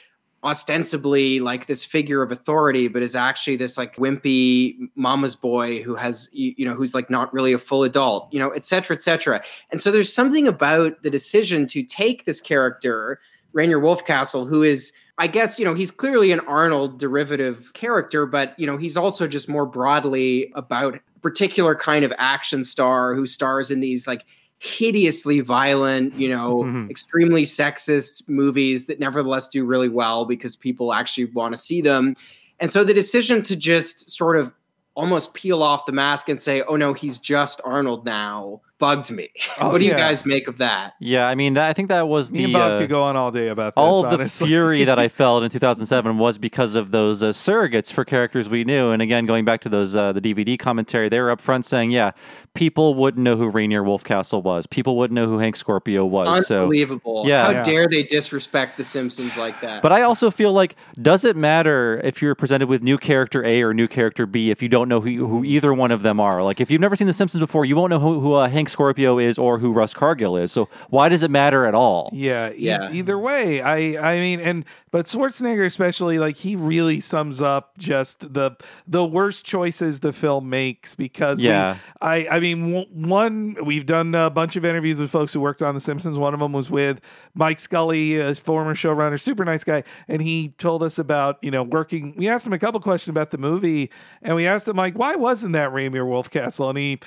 ostensibly like this figure of authority, but is actually this like wimpy mama's boy who has, you, know, who's like not really a full adult, you know, et cetera, et cetera. And so there's something about the decision to take this character, Rainier Wolfcastle, who is I guess, you know, he's clearly an Arnold derivative character, but, you know, he's also just more broadly about a particular kind of action star who stars in these like hideously violent, you know, Mhm. extremely sexist movies that nevertheless do really well because people actually want to see them. And so the decision to just sort of almost peel off the mask and say, oh no, he's just Arnold now bugged me. Oh, what do you guys make of that? Yeah, I mean, that, I think that was Me the and Bob uh, could go on all day about this. all of the fury that I felt in 2007 was because of those uh, surrogates for characters we knew. And again, going back to those uh, the DVD commentary, they were up front saying, "Yeah, people wouldn't know who Rainier Wolfcastle was. People wouldn't know who Hank Scorpio was." So, Unbelievable. Yeah. How Yeah. dare they disrespect the Simpsons like that? but I also feel like does it matter if you're presented with new character A or new character B if you don't know who, who either one of them are? Like if you've never seen The Simpsons before, you won't know who, who uh, Hank Scorpio is or who Russ Cargill is. So why does it matter at all? Yeah, e- Yeah. Either way, I I mean, and but Schwarzenegger especially, like he really sums up just the the worst choices the film makes because we- Yeah. I I mean, w- one we've done a bunch of interviews with folks who worked on The Simpsons. One of them was with Mike Scully, a former showrunner, super nice guy, and he told us about you know working. We asked him a couple questions about the movie, and we asked him like, why wasn't that Rainier Wolfcastle? And he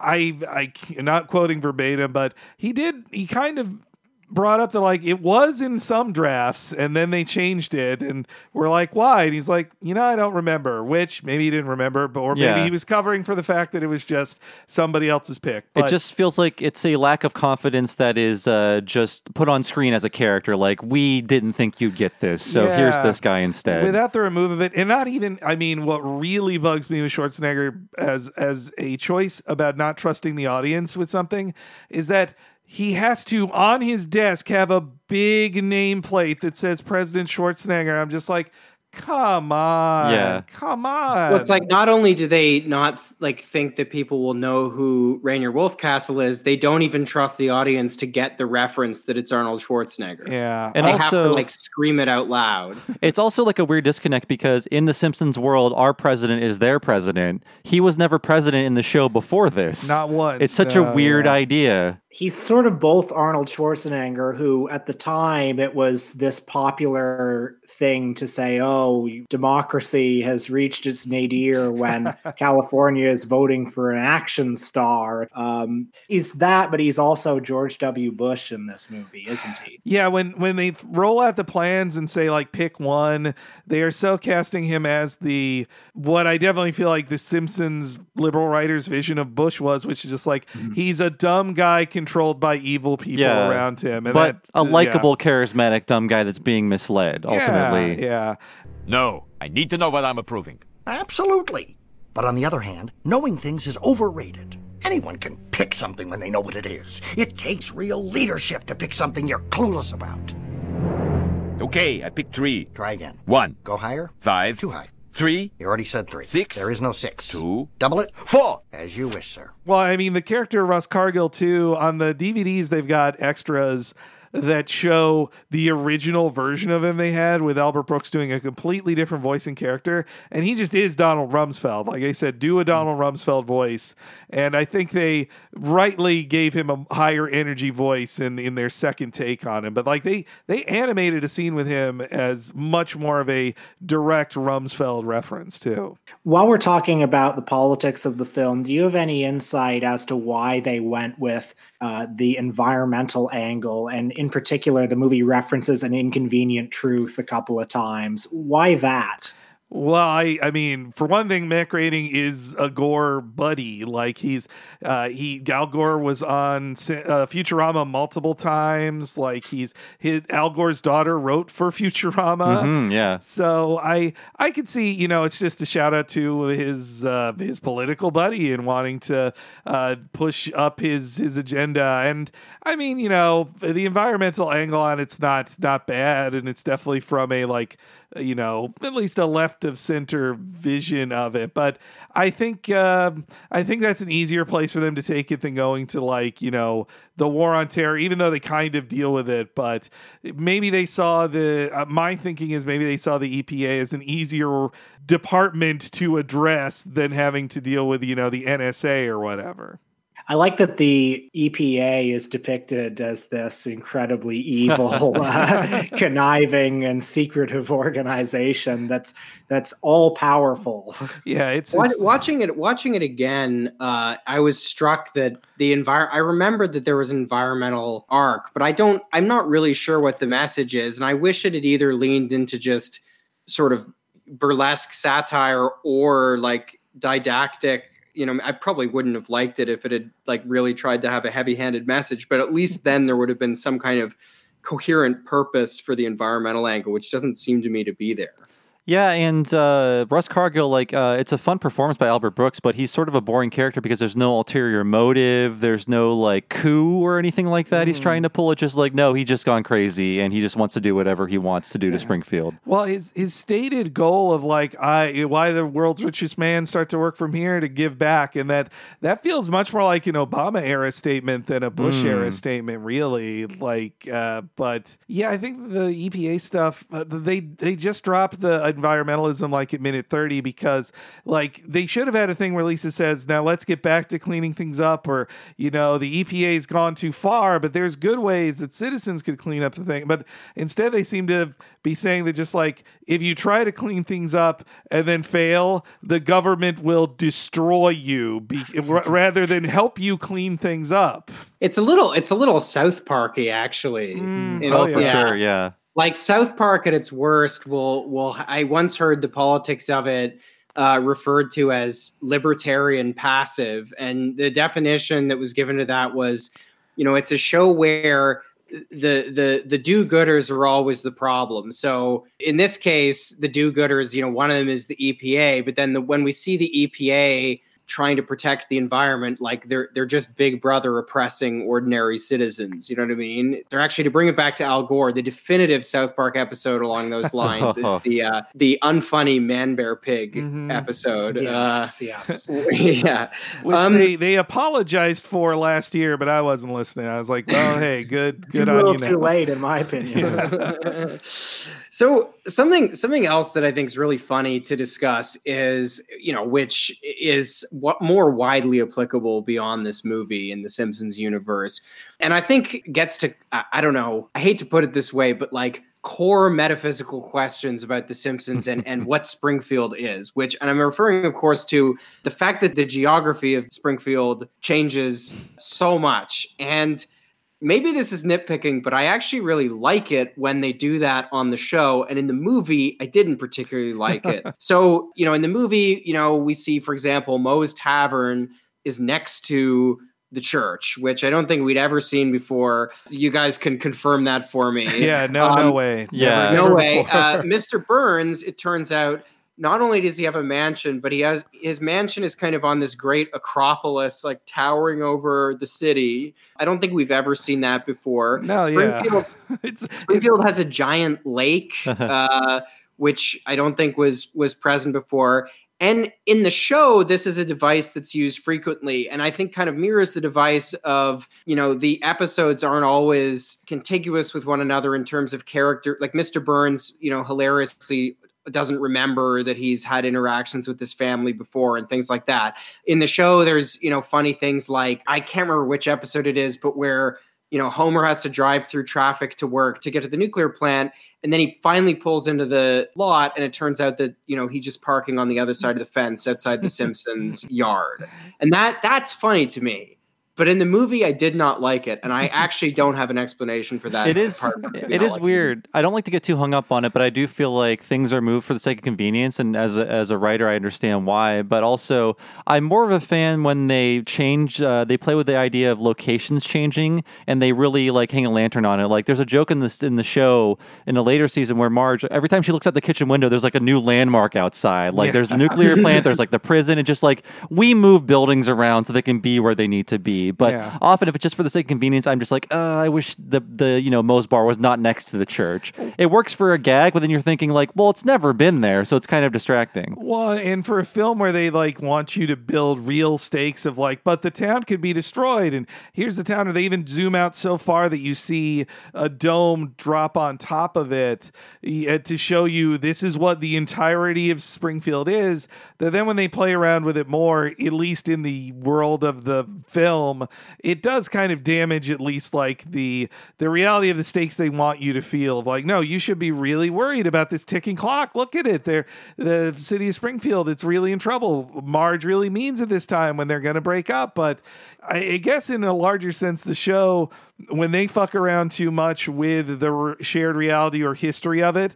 I I not quoting verbatim, but he did he kind of brought up that like it was in some drafts and then they changed it and we're like why and he's like you know I don't remember which maybe he didn't remember but or maybe Yeah. he was covering for the fact that it was just somebody else's pick It just feels like it's a lack of confidence that is uh, just put on screen as a character. Like we didn't think you'd get this, so here's this guy instead. without the remove of it and not even i mean what really bugs me with schwarzenegger as as a choice about not trusting the audience with something is that he has to on his desk have a big nameplate that says president schwarzenegger. I'm just like Come on. Yeah. Come on. Well, it's like not only do they not like think that people will know who Rainier Wolfcastle is, they don't even trust the audience to get the reference that it's Arnold Schwarzenegger. yeah. And they have also- to like scream it out loud. It's also like a weird disconnect because in the Simpsons world, our president is their president. He was never president in the show before this. Not once, It's such no, a weird yeah. idea. He's sort of both Arnold Schwarzenegger, who at the time it was this popular thing to say, oh, democracy has reached its nadir when California is voting for an action star. Um, he's that, but he's also George W. Bush in this movie, isn't he? Yeah, when when they roll out the plans and say like pick one, they are so casting him as the what I definitely feel like the Simpsons liberal writers' vision of Bush was, which is just like he's a dumb guy controlled by evil people Yeah. around him, and But that- a yeah. likable, charismatic, dumb guy that's being misled, ultimately. Yeah, yeah. No, I need to know what I'm approving. Absolutely. But on the other hand, knowing things is overrated. Anyone can pick something when they know what it is. It takes real leadership to pick something you're clueless about. Okay, I picked three. Try again. One, Go higher. five, Too high. three, You already said three. Six. There is no six. two, Double it. four. As you wish, sir. Well, I mean, the character Russ Cargill too. On the DVDs, they've got extras that show the original version of him they had with Albert Brooks doing a completely different voice and character, and he just is Donald Rumsfeld. Like I said, do a Donald Rumsfeld voice, and I think they rightly gave him a higher energy voice in in their second take on him. But like they they animated a scene with him as much more of a direct Rumsfeld reference too. While we're talking about the politics of the film, do you have any insight as to why they went with uh, the environmental angle? And in particular, the movie references an inconvenient truth a couple of times. Why that? Well, I, I mean, for one thing, Matt Groening is a Gore buddy. Like he's, uh, he Al Gore was on uh, Futurama multiple times. Like he's, his, Al Gore's daughter wrote for Futurama. Hmm, yeah. So I I could see you know it's just a shout out to his uh, his political buddy and wanting to uh, push up his his agenda and I mean you know the environmental angle on it's not not bad and it's definitely from a like you know at least a left of center vision of it but I think um I think that's an easier place for them to take it than going to like you know the war on terror even though they kind of deal with it but maybe they saw the uh, my thinking is maybe they saw the EPA as an easier department to address than having to deal with you know the NSA or whatever. I like that the EPA is depicted as this incredibly evil, uh, conniving, and secretive organization that's that's all powerful. Yeah, it's, Wa- it's watching it watching it again uh, i was struck that the envir- i remembered that there was an environmental arc but i don't i'm not really sure what the message is and i wish it had either leaned into just sort of burlesque satire or like didactic you know i probably wouldn't have liked it if it had like really tried to have a heavy-handed message but at least then there would have been some kind of coherent purpose for the environmental angle which doesn't seem to me to be there Yeah, and uh, Russ Cargill, like, uh, it's a fun performance by Albert Brooks, but he's sort of a boring character because there's no ulterior motive. There's no, like, coup or anything like that he's trying to pull. It's just like, no, he just gone crazy and he just wants to do whatever he wants to do to Springfield. Well, his his stated goal of like I why the world's richest man start to work from here to give back, and that that feels much more like an Obama era statement than a Bush era statement, really. Like, uh, but yeah, I think the EPA stuff uh, they they just dropped the environmentalism like at minute thirty because like they should have had a thing where Lisa says, "Now let's get back to cleaning things up," or you know, the EPA's gone too far, but there's good ways that citizens could clean up the thing. But instead, they seem to be saying that just like if you try to clean things up and then fail, the government will destroy you be, r- rather than help you clean things up. It's a little it's a little South Parky actually. Mm. You oh, know, Oh, for sure, yeah. Like South Park at its worst will will I once heard the politics of it uh, referred to as libertarian passive, and the definition that was given to that was, you know, it's a show where the the the do-gooders are always the problem. So in this case, the do-gooders, you know, one of them is the EPA, but then the, when we see the EPA trying to protect the environment like they're they're just big brother oppressing ordinary citizens you know what i mean they're actually to bring it back to al gore the definitive south park episode along those lines is the uh the unfunny man bear pig Mhm. episode Yes, yes. uh, yeah Which Um, they, they apologized for last year, but I wasn't listening. I was like, oh, hey, good good a on little you too now. late, in my opinion. so something something else that I think is really funny to discuss is you know which is what more widely applicable beyond this movie in the Simpsons universe, and I think gets to I, I don't know I hate to put it this way, but like core metaphysical questions about the Simpsons and and what Springfield is, which and I'm referring of course to the fact that the geography of Springfield changes so much. And maybe this is nitpicking, but I actually really like it when they do that on the show. And in the movie, I didn't particularly like it. so, you know, in the movie, you know, we see, for example, Moe's Tavern is next to the church, which I don't think we'd ever seen before. You guys can confirm that for me. Yeah, no, no Um, way. Yeah. Never- no way. Uh, Mr. Burns, it turns out, not only does he have a mansion, but he has his mansion is kind of on this great acropolis, like towering over the city. I don't think we've ever seen that before. no. Springfield, it's, it's Springfield has a giant lake, uh, which I don't think was was present before. And in the show, this is a device that's used frequently, and I think kind of mirrors the device of you know the episodes aren't always contiguous with one another in terms of character. Like Mr. Burns, you know, hilariously doesn't remember that he's had interactions with his family before and things like that. In the show, there's you know funny things like I can't remember which episode it is, but where you know Homer has to drive through traffic to work to get to the nuclear plant and then he finally pulls into the lot and it turns out that you know he's just parking on the other side of the fence outside the Simpsons yard. And that that's funny to me. But in the movie I did not like it and I actually don't have an explanation for that. It is part of it is weird. I don't like to get too hung up on it, but I do feel like things are moved for the sake of convenience and as a, as a writer I understand why, but also I'm more of a fan when they change uh, they play with the idea of locations changing and they really like hang a lantern on it. Like there's a joke in this in the show in a later season where Marge every time she looks out the kitchen window there's like a new landmark outside. Like Yeah. there's the nuclear plant, there's like the prison and just like we move buildings around so they can be where they need to be. But Yeah. often if it's just for the sake of convenience, I'm just like, uh, I wish the the you know Moe's bar was not next to the church. It works for a gag, but then you're thinking like, well, it's never been there, so it's kind of distracting. Well, and for a film where they like want you to build real stakes of like, but the town could be destroyed, and here's the town, and they even zoom out so far that you see a dome drop on top of it uh, to show you this is what the entirety of Springfield is. That then when they play around with it more, at least in the world of the film, it does kind of damage at least like the the reality of the stakes they want you to feel of like, no, you should be really worried about this ticking clock. Look at it. They're the city of Springfield, it's really in trouble. Marge really means it this time when they're going to break up. But I, I guess in a larger sense, the show, when they fuck around too much with the r- shared reality or history of it,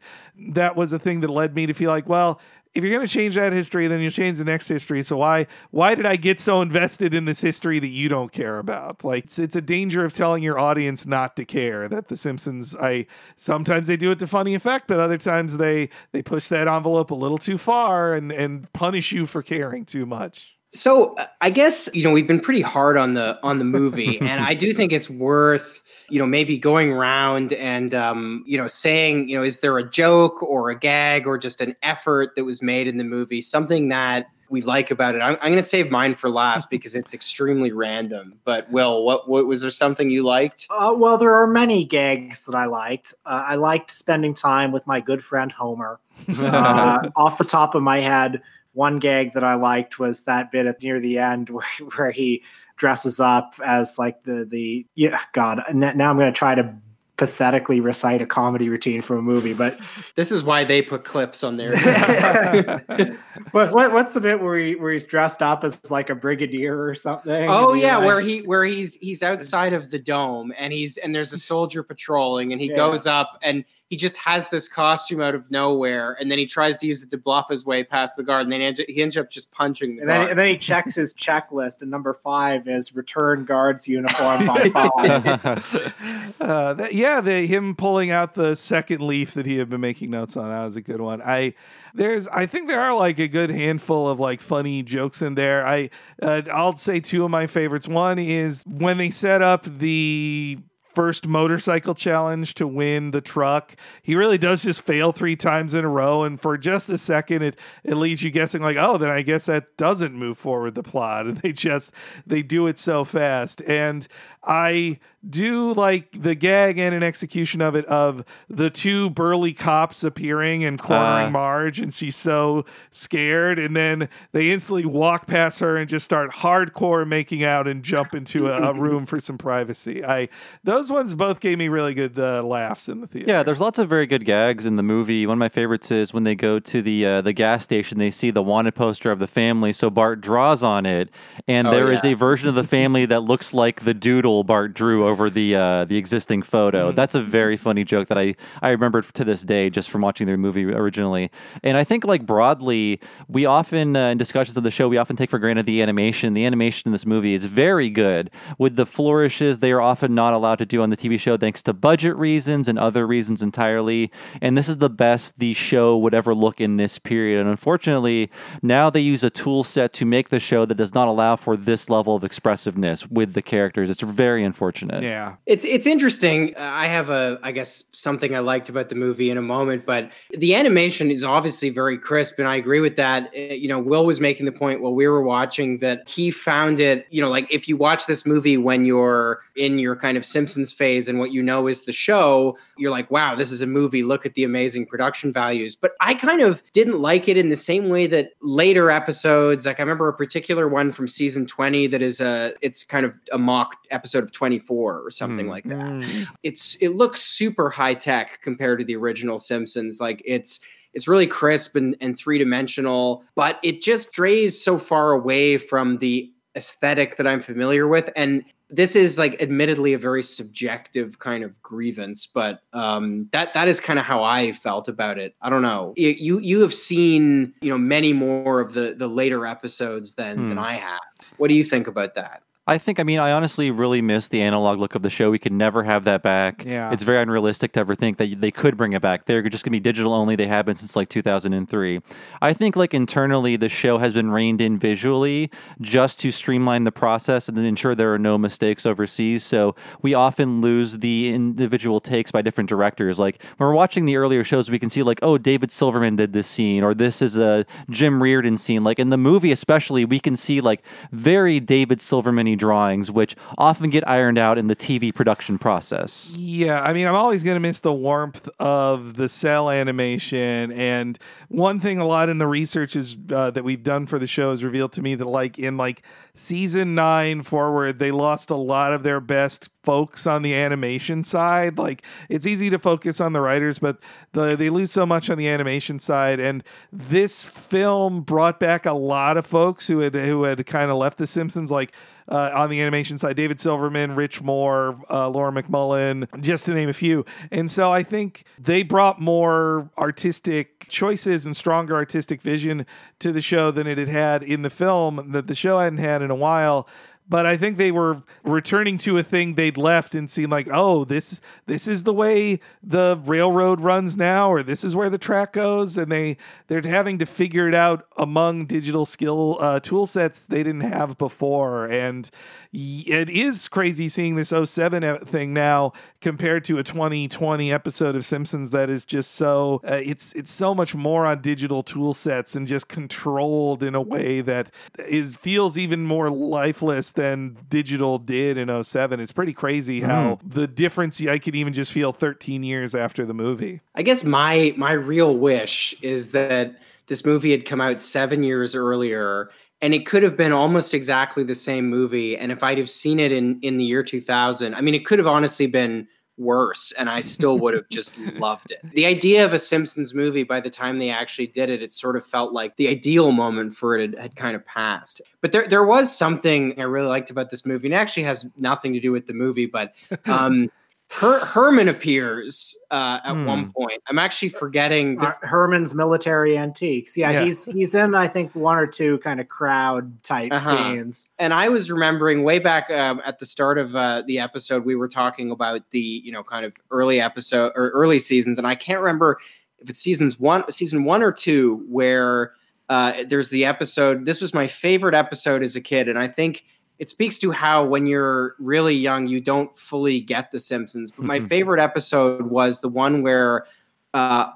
that was a thing that led me to feel like, well, if you're going to change that history, then you change the next history. So why why did I get so invested in this history that you don't care about? Like it's, it's a danger of telling your audience not to care. That the Simpsons, I sometimes they do it to funny effect, but other times they they push that envelope a little too far and and punish you for caring too much. So uh, I guess you know we've been pretty hard on the on the movie, and I do think it's worth you know maybe going around and um, you know saying you know is there a joke or a gag or just an effort that was made in the movie, something that we like about it. I'm, I'm going to save mine for last because it's extremely random. But Will, what, what was there something you liked? Uh, well, there are many gags that I liked. Uh, I liked spending time with my good friend Homer. Uh, off the top of my head, one gag that I liked was that bit at near the end where, where he dresses up as like the the yeah God. Now I'm going to try to pathetically recite a comedy routine from a movie, but This is why they put clips on there. what, what what's the bit where he where he's dressed up as like a brigadier or something? Oh yeah, like- where he where he's he's outside of the dome and he's and there's a soldier patrolling and he Yeah. goes up and he just has this costume out of nowhere, and then he tries to use it to bluff his way past the guard, and then he ends up just punching the And then, guard. and then he checks his checklist, and number five is return guard's uniform by five. uh, that, yeah, the, him pulling out the second leaf that he had been making notes on. That was a good one. I there's I think there are like a good handful of like funny jokes in there. I uh, I'll say two of my favorites. One is when they set up the first motorcycle challenge to win the truck. He really does just fail three times in a row, and for just a second, it it leaves you guessing like, oh, then I guess that doesn't move forward the plot, and they just they do it so fast. And I do like the gag and an execution of it of the two burly cops appearing and cornering Ah. Marge, and she's so scared, and then they instantly walk past her and just start hardcore making out and jump into a, a room for some privacy. I those ones both gave me really good uh, laughs in the theater. Yeah, there's lots of very good gags in the movie. One of my favorites is when they go to the uh, the gas station, they see the wanted poster of the family, so Bart draws on it, and Oh, there is yeah. a version of the family that looks like the doodle Bart drew over the uh, the existing photo. That's a very funny joke that I I remembered to this day just from watching the movie originally. And I think like broadly, we often uh, in discussions of the show, we often take for granted the animation. The animation in this movie is very good. With the flourishes, they are often not allowed to do on the TV show thanks to budget reasons and other reasons entirely. And this is the best the show would ever look in this period. And unfortunately, now they use a tool set to make the show that does not allow for this level of expressiveness with the characters. It's very unfortunate. yeah. It's it's interesting. Uh, I have a I guess something I liked about the movie in a moment, but the animation is obviously very crisp, and I agree with that. Uh, You know, Will was making the point while we were watching that he found it. You know, like if you watch this movie when you're in your kind of Simpsons phase and what you know is the show, you're like, wow, this is a movie. Look at the amazing production values. But I kind of didn't like it in the same way that later episodes, like I remember a particular one from season 20 that is a it's kind of a mock episode of 24 or something Hmm. like that. It's it looks super high tech compared to the original Simpsons. Like it's it's really crisp and, and three dimensional, but it just strays so far away from the aesthetic that I'm familiar with. And this is like admittedly a very subjective kind of grievance, but um, that that is kind of how I felt about it. I don't know. Y- You you have seen you know many more of the the later episodes than than Hmm. I have. What do you think about that? I think, I mean, I honestly really miss the analog look of the show. We could never have that back. Yeah. It's very unrealistic to ever think that they could bring it back. They're just going to be digital only. They have been since like 2003. I think, like, internally, the show has been reined in visually just to streamline the process and then ensure there are no mistakes overseas. So we often lose the individual takes by different directors. Like, when we're watching the earlier shows, we can see, like, oh, David Silverman did this scene, or this is a Jim Reardon scene. Like, in the movie, especially, we can see, like, very David Silverman drawings, which often get ironed out in the TV production process. Yeah, I mean, I'm always going to miss the warmth of the cell animation. And one thing a lot in the research is uh, that we've done for the show has revealed to me that, like, in like season nine forward, they lost a lot of their best folks on the animation side. Like, it's easy to focus on the writers, but the, they lose so much on the animation side. And this film brought back a lot of folks who had who had kind of left The Simpsons, like uh, on the animation side, David Silverman, Rich Moore, uh, Laura MacMullan, just to name a few. And so I think they brought more artistic choices and stronger artistic vision to the show than it had had in the film that the show hadn't had in a while. But I think they were returning to a thing they'd left and seen like, oh, this this is the way the railroad runs now, or this is where the track goes, and they they're having to figure it out among digital skill uh, tool sets they didn't have before, and it is crazy seeing this 07 e- thing now compared to a 2020 episode of Simpsons that is just so uh, it's it's so much more on digital tool sets and just controlled in a way that is feels even more lifeless than digital did in 07. It's pretty crazy mm. how the difference I could even just feel 13 years after the movie. I guess my my real wish is that this movie had come out seven years earlier, and it could have been almost exactly the same movie. And if I'd have seen it in in the year 2000, I mean, it could have honestly been worse, and I still would have just loved it. The idea of a Simpsons movie, by the time they actually did it, it sort of felt like the ideal moment for it had, had kind of passed. But there there was something I really liked about this movie, and it actually has nothing to do with the movie, but um, Her- Herman appears uh, at Hmm. one point. I'm actually forgetting. Uh, This, Herman's military antiques. Yeah, Yeah. he's he's in I think one or two kind of crowd type Uh-huh. scenes. and I was remembering way back um, at the start of uh, the episode, we were talking about the you know kind of early episode or early seasons, and I can't remember if it's seasons one, season one or two, where uh, there's the episode. This was my favorite episode as a kid, and I think it speaks to how when you're really young, you don't fully get The Simpsons. But my favorite episode was the one where uh,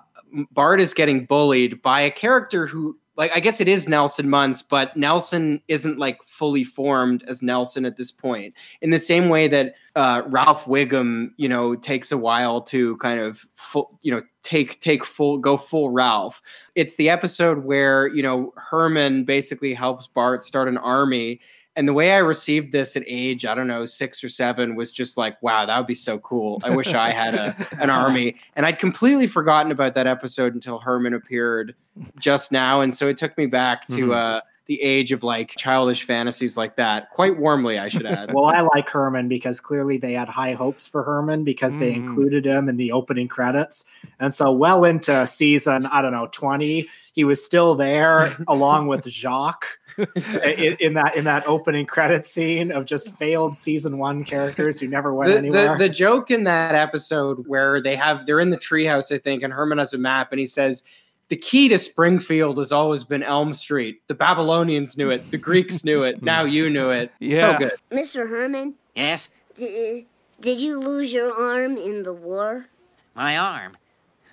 Bart is getting bullied by a character who, like, I guess it is Nelson Muntz, but Nelson isn't like fully formed as Nelson at this point. In the same way that uh, Ralph Wiggum, you know, takes a while to kind of, full, you know, take take full go full Ralph. It's the episode where you know Herman basically helps Bart start an army. And the way I received this at age, I don't know, six or seven was just like, wow, that would be so cool. I wish I had a, an army. And I'd completely forgotten about that episode until Herman appeared just now. And so it took me back to Mhm. uh, the age of like childish fantasies like that, quite warmly, I should add. Well, I like Herman because clearly they had high hopes for Herman because they Mm. included him in the opening credits. And so, well into season, I don't know, 20, he was still there along with Jacques in, in that in that opening credit scene of just failed season one characters who never went the, anywhere. the, the joke in that episode where they have they're in the treehouse, I think, and Herman has a map and he says, The key to Springfield has always been Elm Street. The Babylonians knew it, the Greeks knew it, now you knew it. Yeah. So good. Mr. Herman, Yes? d- uh, did you lose your arm in the war? My arm?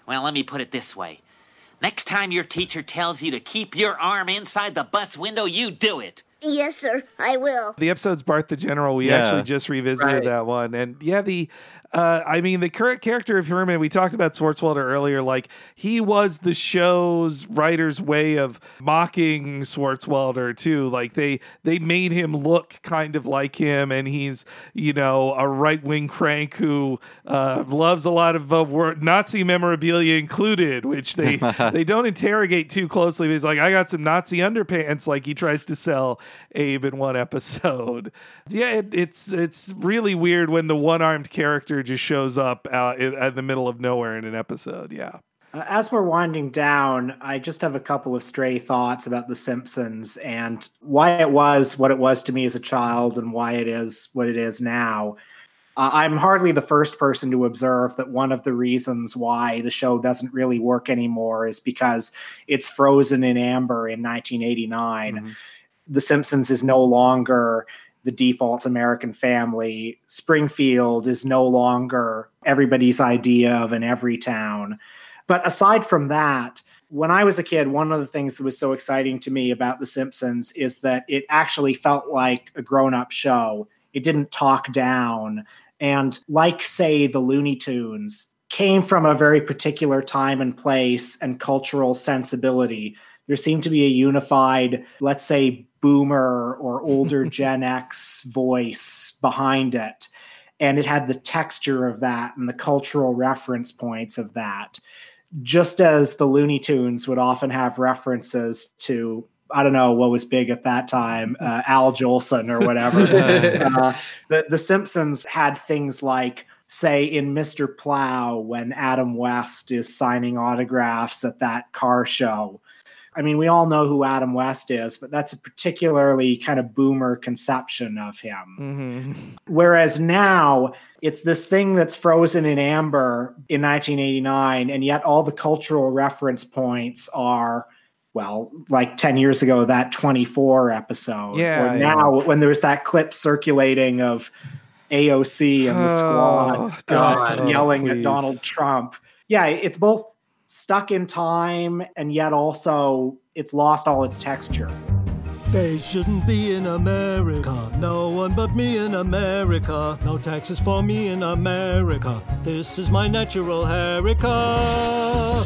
Well, let me put it this way. Next time your teacher tells you to keep your arm inside the bus window, you do it. Yes, sir, I will. The episode's Bart the General. We Yeah. actually just revisited Right. that one. And yeah, the uh I mean the current character of Herman, we talked about Swartzwelder earlier, like he was the show's writer's way of mocking Swartzwelder too. Like they they made him look kind of like him and he's, you know, a right-wing crank who uh loves a lot of uh, word, Nazi memorabilia included, which they they don't interrogate too closely. But he's like, I got some Nazi underpants, like he tries to sell Abe in one episode. Yeah, it, it's it's really weird when the one armed character just shows up out in, at the middle of nowhere in an episode. Yeah. Uh, As we're winding down, I just have a couple of stray thoughts about The Simpsons and why it was what it was to me as a child and why it is what it is now. Uh, I'm hardly the first person to observe that one of the reasons why the show doesn't really work anymore is because it's frozen in amber in 1989. Mhm. The Simpsons is no longer the default American family. Springfield is no longer everybody's idea of an every town. But aside from that, when I was a kid, one of the things that was so exciting to me about The Simpsons is that it actually felt like a grown up show. It didn't talk down. And like, say, the Looney Tunes came from a very particular time and place and cultural sensibility. There seemed to be a unified, let's say, boomer or older Gen X voice behind it. And it had the texture of that and the cultural reference points of that just as the Looney Tunes would often have references to, I don't know what was big at that time, uh, Al Jolson or whatever. uh, the The Simpsons had things like, say, in Mr. Plow when Adam West is signing autographs at that car show. I mean, we all know who Adam West is, but that's a particularly kind of boomer conception of him. Mm-hmm. Whereas now it's this thing that's frozen in amber in 1989, and yet all the cultural reference points are, well, like 10 years ago, that 24 episode. Yeah, Or yeah. now, when there was that clip circulating of AOC and the Oh, squad God. uh, yelling at Donald Trump. Yeah, it's both stuck in time, and yet also it's lost all its texture. They shouldn't be in America. No one but me in America. No taxes for me in America. This is my natural America.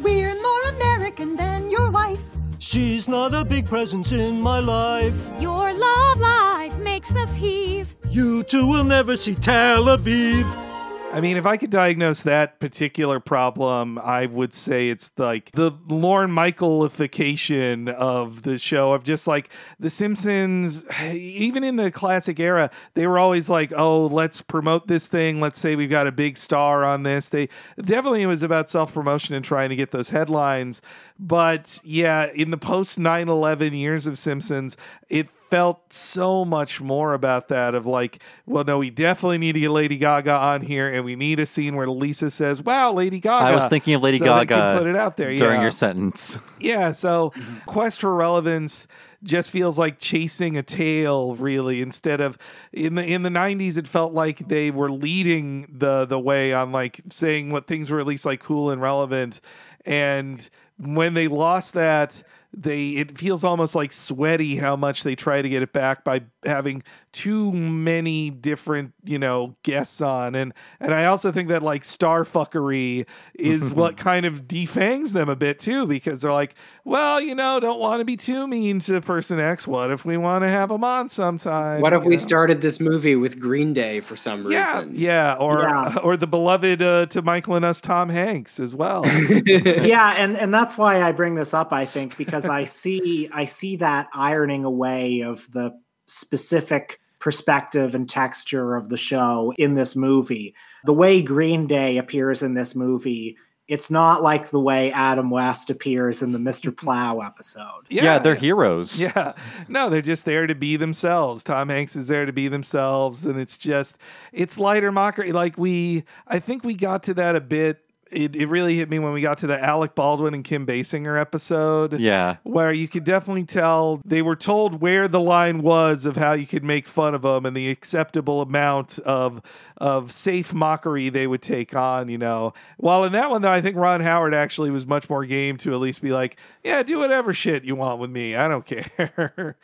We're more American than your wife. She's not a big presence in my life. Your love life makes us heave. You two will never see Tel Aviv. I mean, if I could diagnose that particular problem, I would say it's like the Lorne Michaelification of the show of just like The Simpsons, even in the classic era, they were always like, oh, let's promote this thing. Let's say we've got a big star on this. They definitely it was about self promotion and trying to get those headlines. But yeah, in the post 9 11 years of Simpsons, it felt so much more about that of like, well, no, we definitely need to get Lady Gaga on here, and we need a scene where Lisa says, "Wow, Lady Gaga." I was thinking of Lady so Gaga Put it out there during yeah. your sentence. Yeah, so Quest for Relevance just feels like chasing a tail really instead of in the in the 90s it felt like they were leading the the way on like saying what things were at least like cool and relevant and when they lost that they it feels almost like sweaty how much they try to get it back by having too many different you know guests on and and i also think that like star fuckery is what kind of defangs them a bit too because they're like well you know don't want to be too mean to person x what if we want to have them on sometime What if we know? started this movie with Green Day for some yeah, reason? yeah, or Yeah. or the beloved uh, to Michael and us Tom Hanks as well. yeah, and and that's why I bring this up. I think because I see I see that ironing away of the specific perspective and texture of the show in this movie. The way Green Day appears in this movie, it's not like the way Adam West appears in the Mr. Plow episode. Yeah, they're heroes. Yeah. No, they're just there to be themselves. Tom Hanks is there to be themselves. And it's just, it's lighter mockery. Like we, I think we got to that a bit. It, it really hit me when we got to the Alec Baldwin and Kim Basinger episode. Yeah. Where you could definitely tell they were told where the line was of how you could make fun of them and the acceptable amount of of safe mockery they would take on, you know. While in that one though, I think Ron Howard actually was much more game to at least be like, yeah, do whatever shit you want with me. I don't care.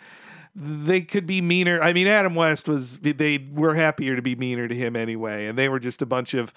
They could be meaner. I mean, Adam West was, they were happier to be meaner to him anyway. And they were just a bunch of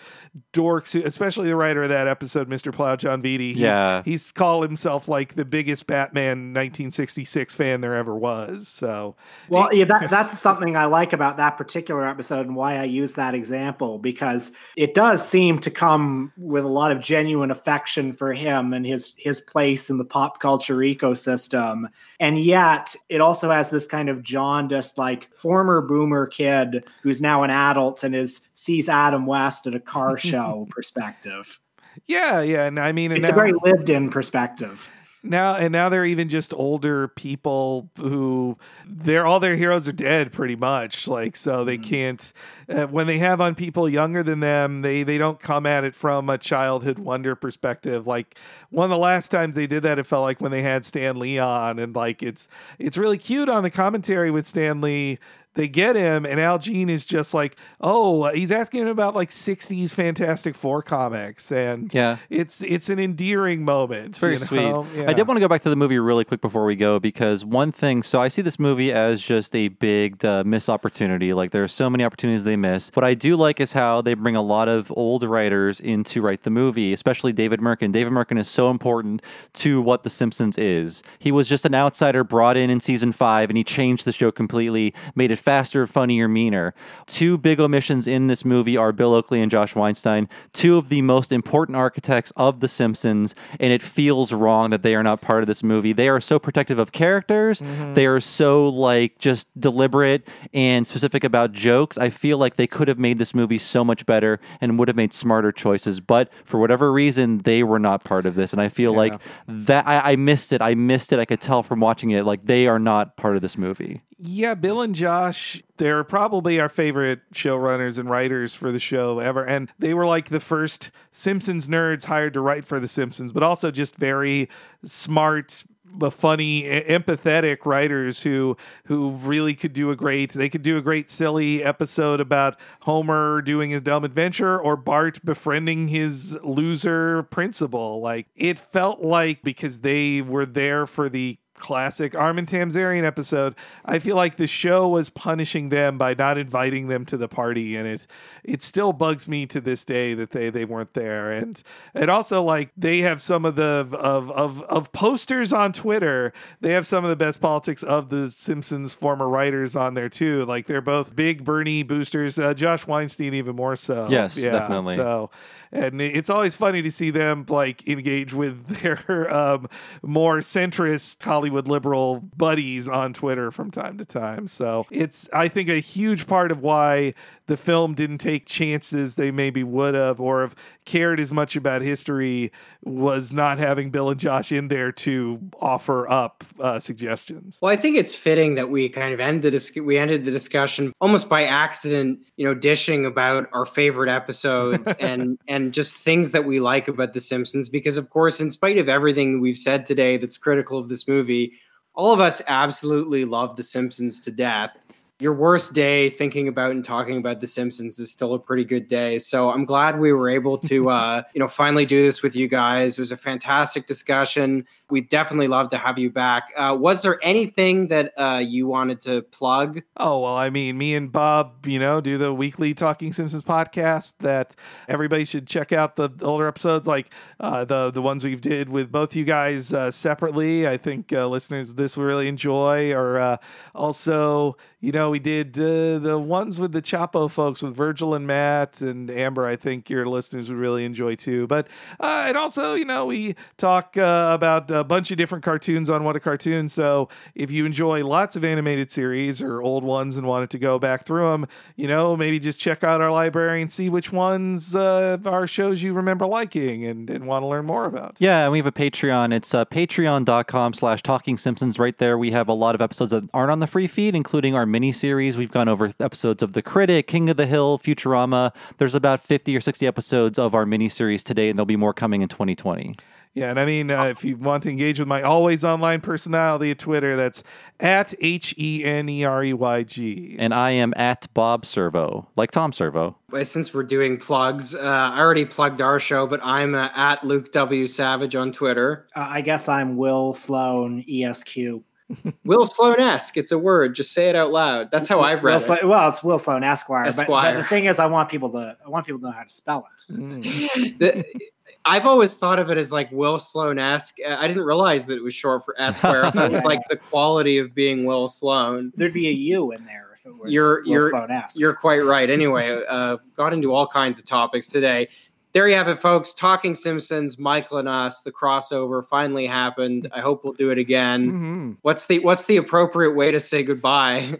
dorks, especially the writer of that episode, Mr. Plow, Jon Vitti. He- Yeah. He's called himself like the biggest Batman 1966 fan there ever was. So, Well, yeah, that, that's something I like about that particular episode and why I use that example because it does seem to come with a lot of genuine affection for him and his his place in the pop culture ecosystem. And yet, it also has this kind of jaundiced, like former boomer kid who's now an adult and is sees Adam West at a car show perspective. yeah, yeah. And I mean, and It's a very lived in perspective. Now and now they're even just older people who they're all their heroes are dead pretty much. Like so they can't uh, when they have on people younger than them they they don't come at it from a childhood wonder perspective. Like one of the last times they did that it felt like when they had Stan Lee on and like it's it's really cute on the commentary with Stan Lee they get him and Al Jean is just like oh he's asking him about like 60s Fantastic Four comics and Yeah. it's it's an endearing moment It's very you sweet. know? I did want to go back to the movie really quick before we go because one thing. So I see this movie as just a big uh, miss opportunity. Like there are so many opportunities they miss. What I do like is how they bring a lot of old writers in to write the movie, especially David Mirkin. David Mirkin is so important to what The Simpsons is. He was just an outsider brought in in season five, and he changed the show completely, made it faster, funnier, meaner. Two big omissions in this movie are Bill Oakley and Josh Weinstein, two of the most important architects of The Simpsons, and it feels wrong that they are not part of this movie. They are so protective of characters. Mm-hmm. They are so like just deliberate and specific about jokes. I feel like they could have made this movie so much better and would have made smarter choices, but for whatever reason, they were not part of this. And I feel like that I, I missed it. I missed it. I could tell from watching it. Like they are not part of this movie. Yeah, Bill and Josh, they're probably our favorite showrunners and writers for the show ever. And they were like the first Simpsons nerds hired to write for The Simpsons, but also just very smart, but funny, empathetic writers who who really could do a great they could do a great silly episode about Homer doing his dumb adventure or Bart befriending his loser principal. Like it felt like because they were there for the classic Armin Tamzarian episode, I feel like the show was punishing them by not inviting them to the party, and it it still bugs me to this day that they they weren't there. And and also like they have some of the of of of posters on Twitter. They have some of the best politics of the Simpsons former writers on there too. Like they're both big Bernie boosters. Uh, Josh Weinstein even more so. Yes, definitely. So and it's always funny to see them like engage with their um, more centrist Hollywood liberal buddies on Twitter from time to time. So it's I think a huge part of why the film didn't take chances they maybe would have or have cared as much about history was not having Bill and Josh in there to offer up uh, suggestions. Well, I think it's fitting that we kind of end the dis- we ended the discussion almost by accident, you know, dishing about our favorite episodes and and just things that we like about The Simpsons. Because of course, in spite of everything we've said today that's critical of this movie, all of us absolutely love The Simpsons to death your worst day thinking about and talking about the simpsons is still a pretty good day. So i'm glad we were able to uh, you know finally do this with you guys. It was a fantastic discussion we definitely love to have you back uh, was there anything that uh, you wanted to plug oh well i mean me and bob you know do the weekly talking simpsons podcast that everybody should check out the older episodes like uh, the the ones we've did with both you guys uh, separately i think uh, listeners this will really enjoy or also you know we did uh, the ones with the Chapo folks with Virgil and Matt and Amber. I think your listeners would really enjoy too. But uh, and also, you know, we talk uh, about a bunch of different cartoons on What a Cartoon. So if you enjoy lots of animated series or old ones and wanted to go back through them, you know, maybe just check out our library and see which ones uh, are shows you remember liking and, and want to learn more about. Yeah, and we have a Patreon. It's uh, patreon.com slash talking Simpsons. Right there, we have a lot of episodes that aren't on the free feed, including our mini series. We've gone over episodes of The Critic, King of the Hill, Futurama. There's about 50 or 60 episodes of our mini series today, and there'll be more coming in 2020. Yeah, and I mean, uh, if you want to engage with my always online personality at Twitter, that's at H E N E R E Y G. And I am at Bob Servo, like Tom Servo. Since we're doing plugs, uh, I already plugged our show, but I'm uh, at Luke W. Savage on Twitter. Uh, I guess I'm Will Sloan, ESQ. Will Sloan esque. It's a word. Just say it out loud. That's how I've read Will it. Well, it's Will Sloan Esquire. But, but Esquire. the thing is, I want people to I want people to know how to spell it. The- I've always thought of it as like Will Sloan esque. I didn't realize that it was short for Esquire. I thought it was like the quality of being Will Sloan. There'd be a U in there if it was You're Will you're Sloan esque. you're quite right. Anyway, uh, got into all kinds of topics today. There you have it, folks. Talking Simpsons, Michael and us. The crossover finally happened. I hope we'll do it again. Mm-hmm. What's the What's the appropriate way to say goodbye?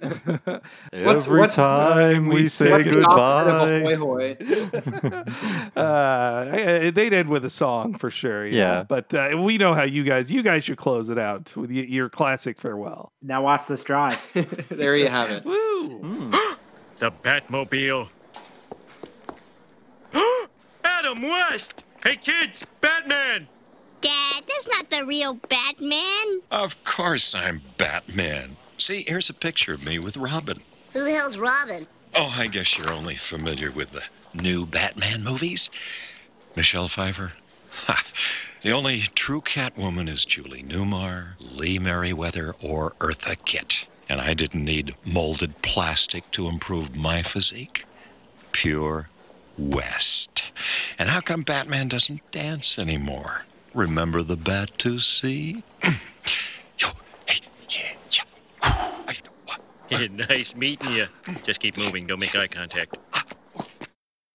What's- Every what's- time we say what's the opposite of a goodbye. hoy hoy? uh, they'd end with a song for sure. Yeah, Yeah. but uh, we know how you guys. You guys should close it out with your classic farewell. Now watch this drive. there you have it. Woo! The Batmobile. Adam West! Hey kids, Batman! Dad, that's not the real Batman. Of course I'm Batman. See, here's a picture of me with Robin. Who the hell's Robin? Oh, I guess you're only familiar with the new Batman movies. Michelle Pfeiffer. Ha. The only true Catwoman is Julie Newmar, Lee Meriwether, or Eartha Kitt. And I didn't need molded plastic to improve my physique. Pure West. And how come Batman doesn't dance anymore? Remember the Batusi? nice meeting you. Just keep moving. Don't make eye contact.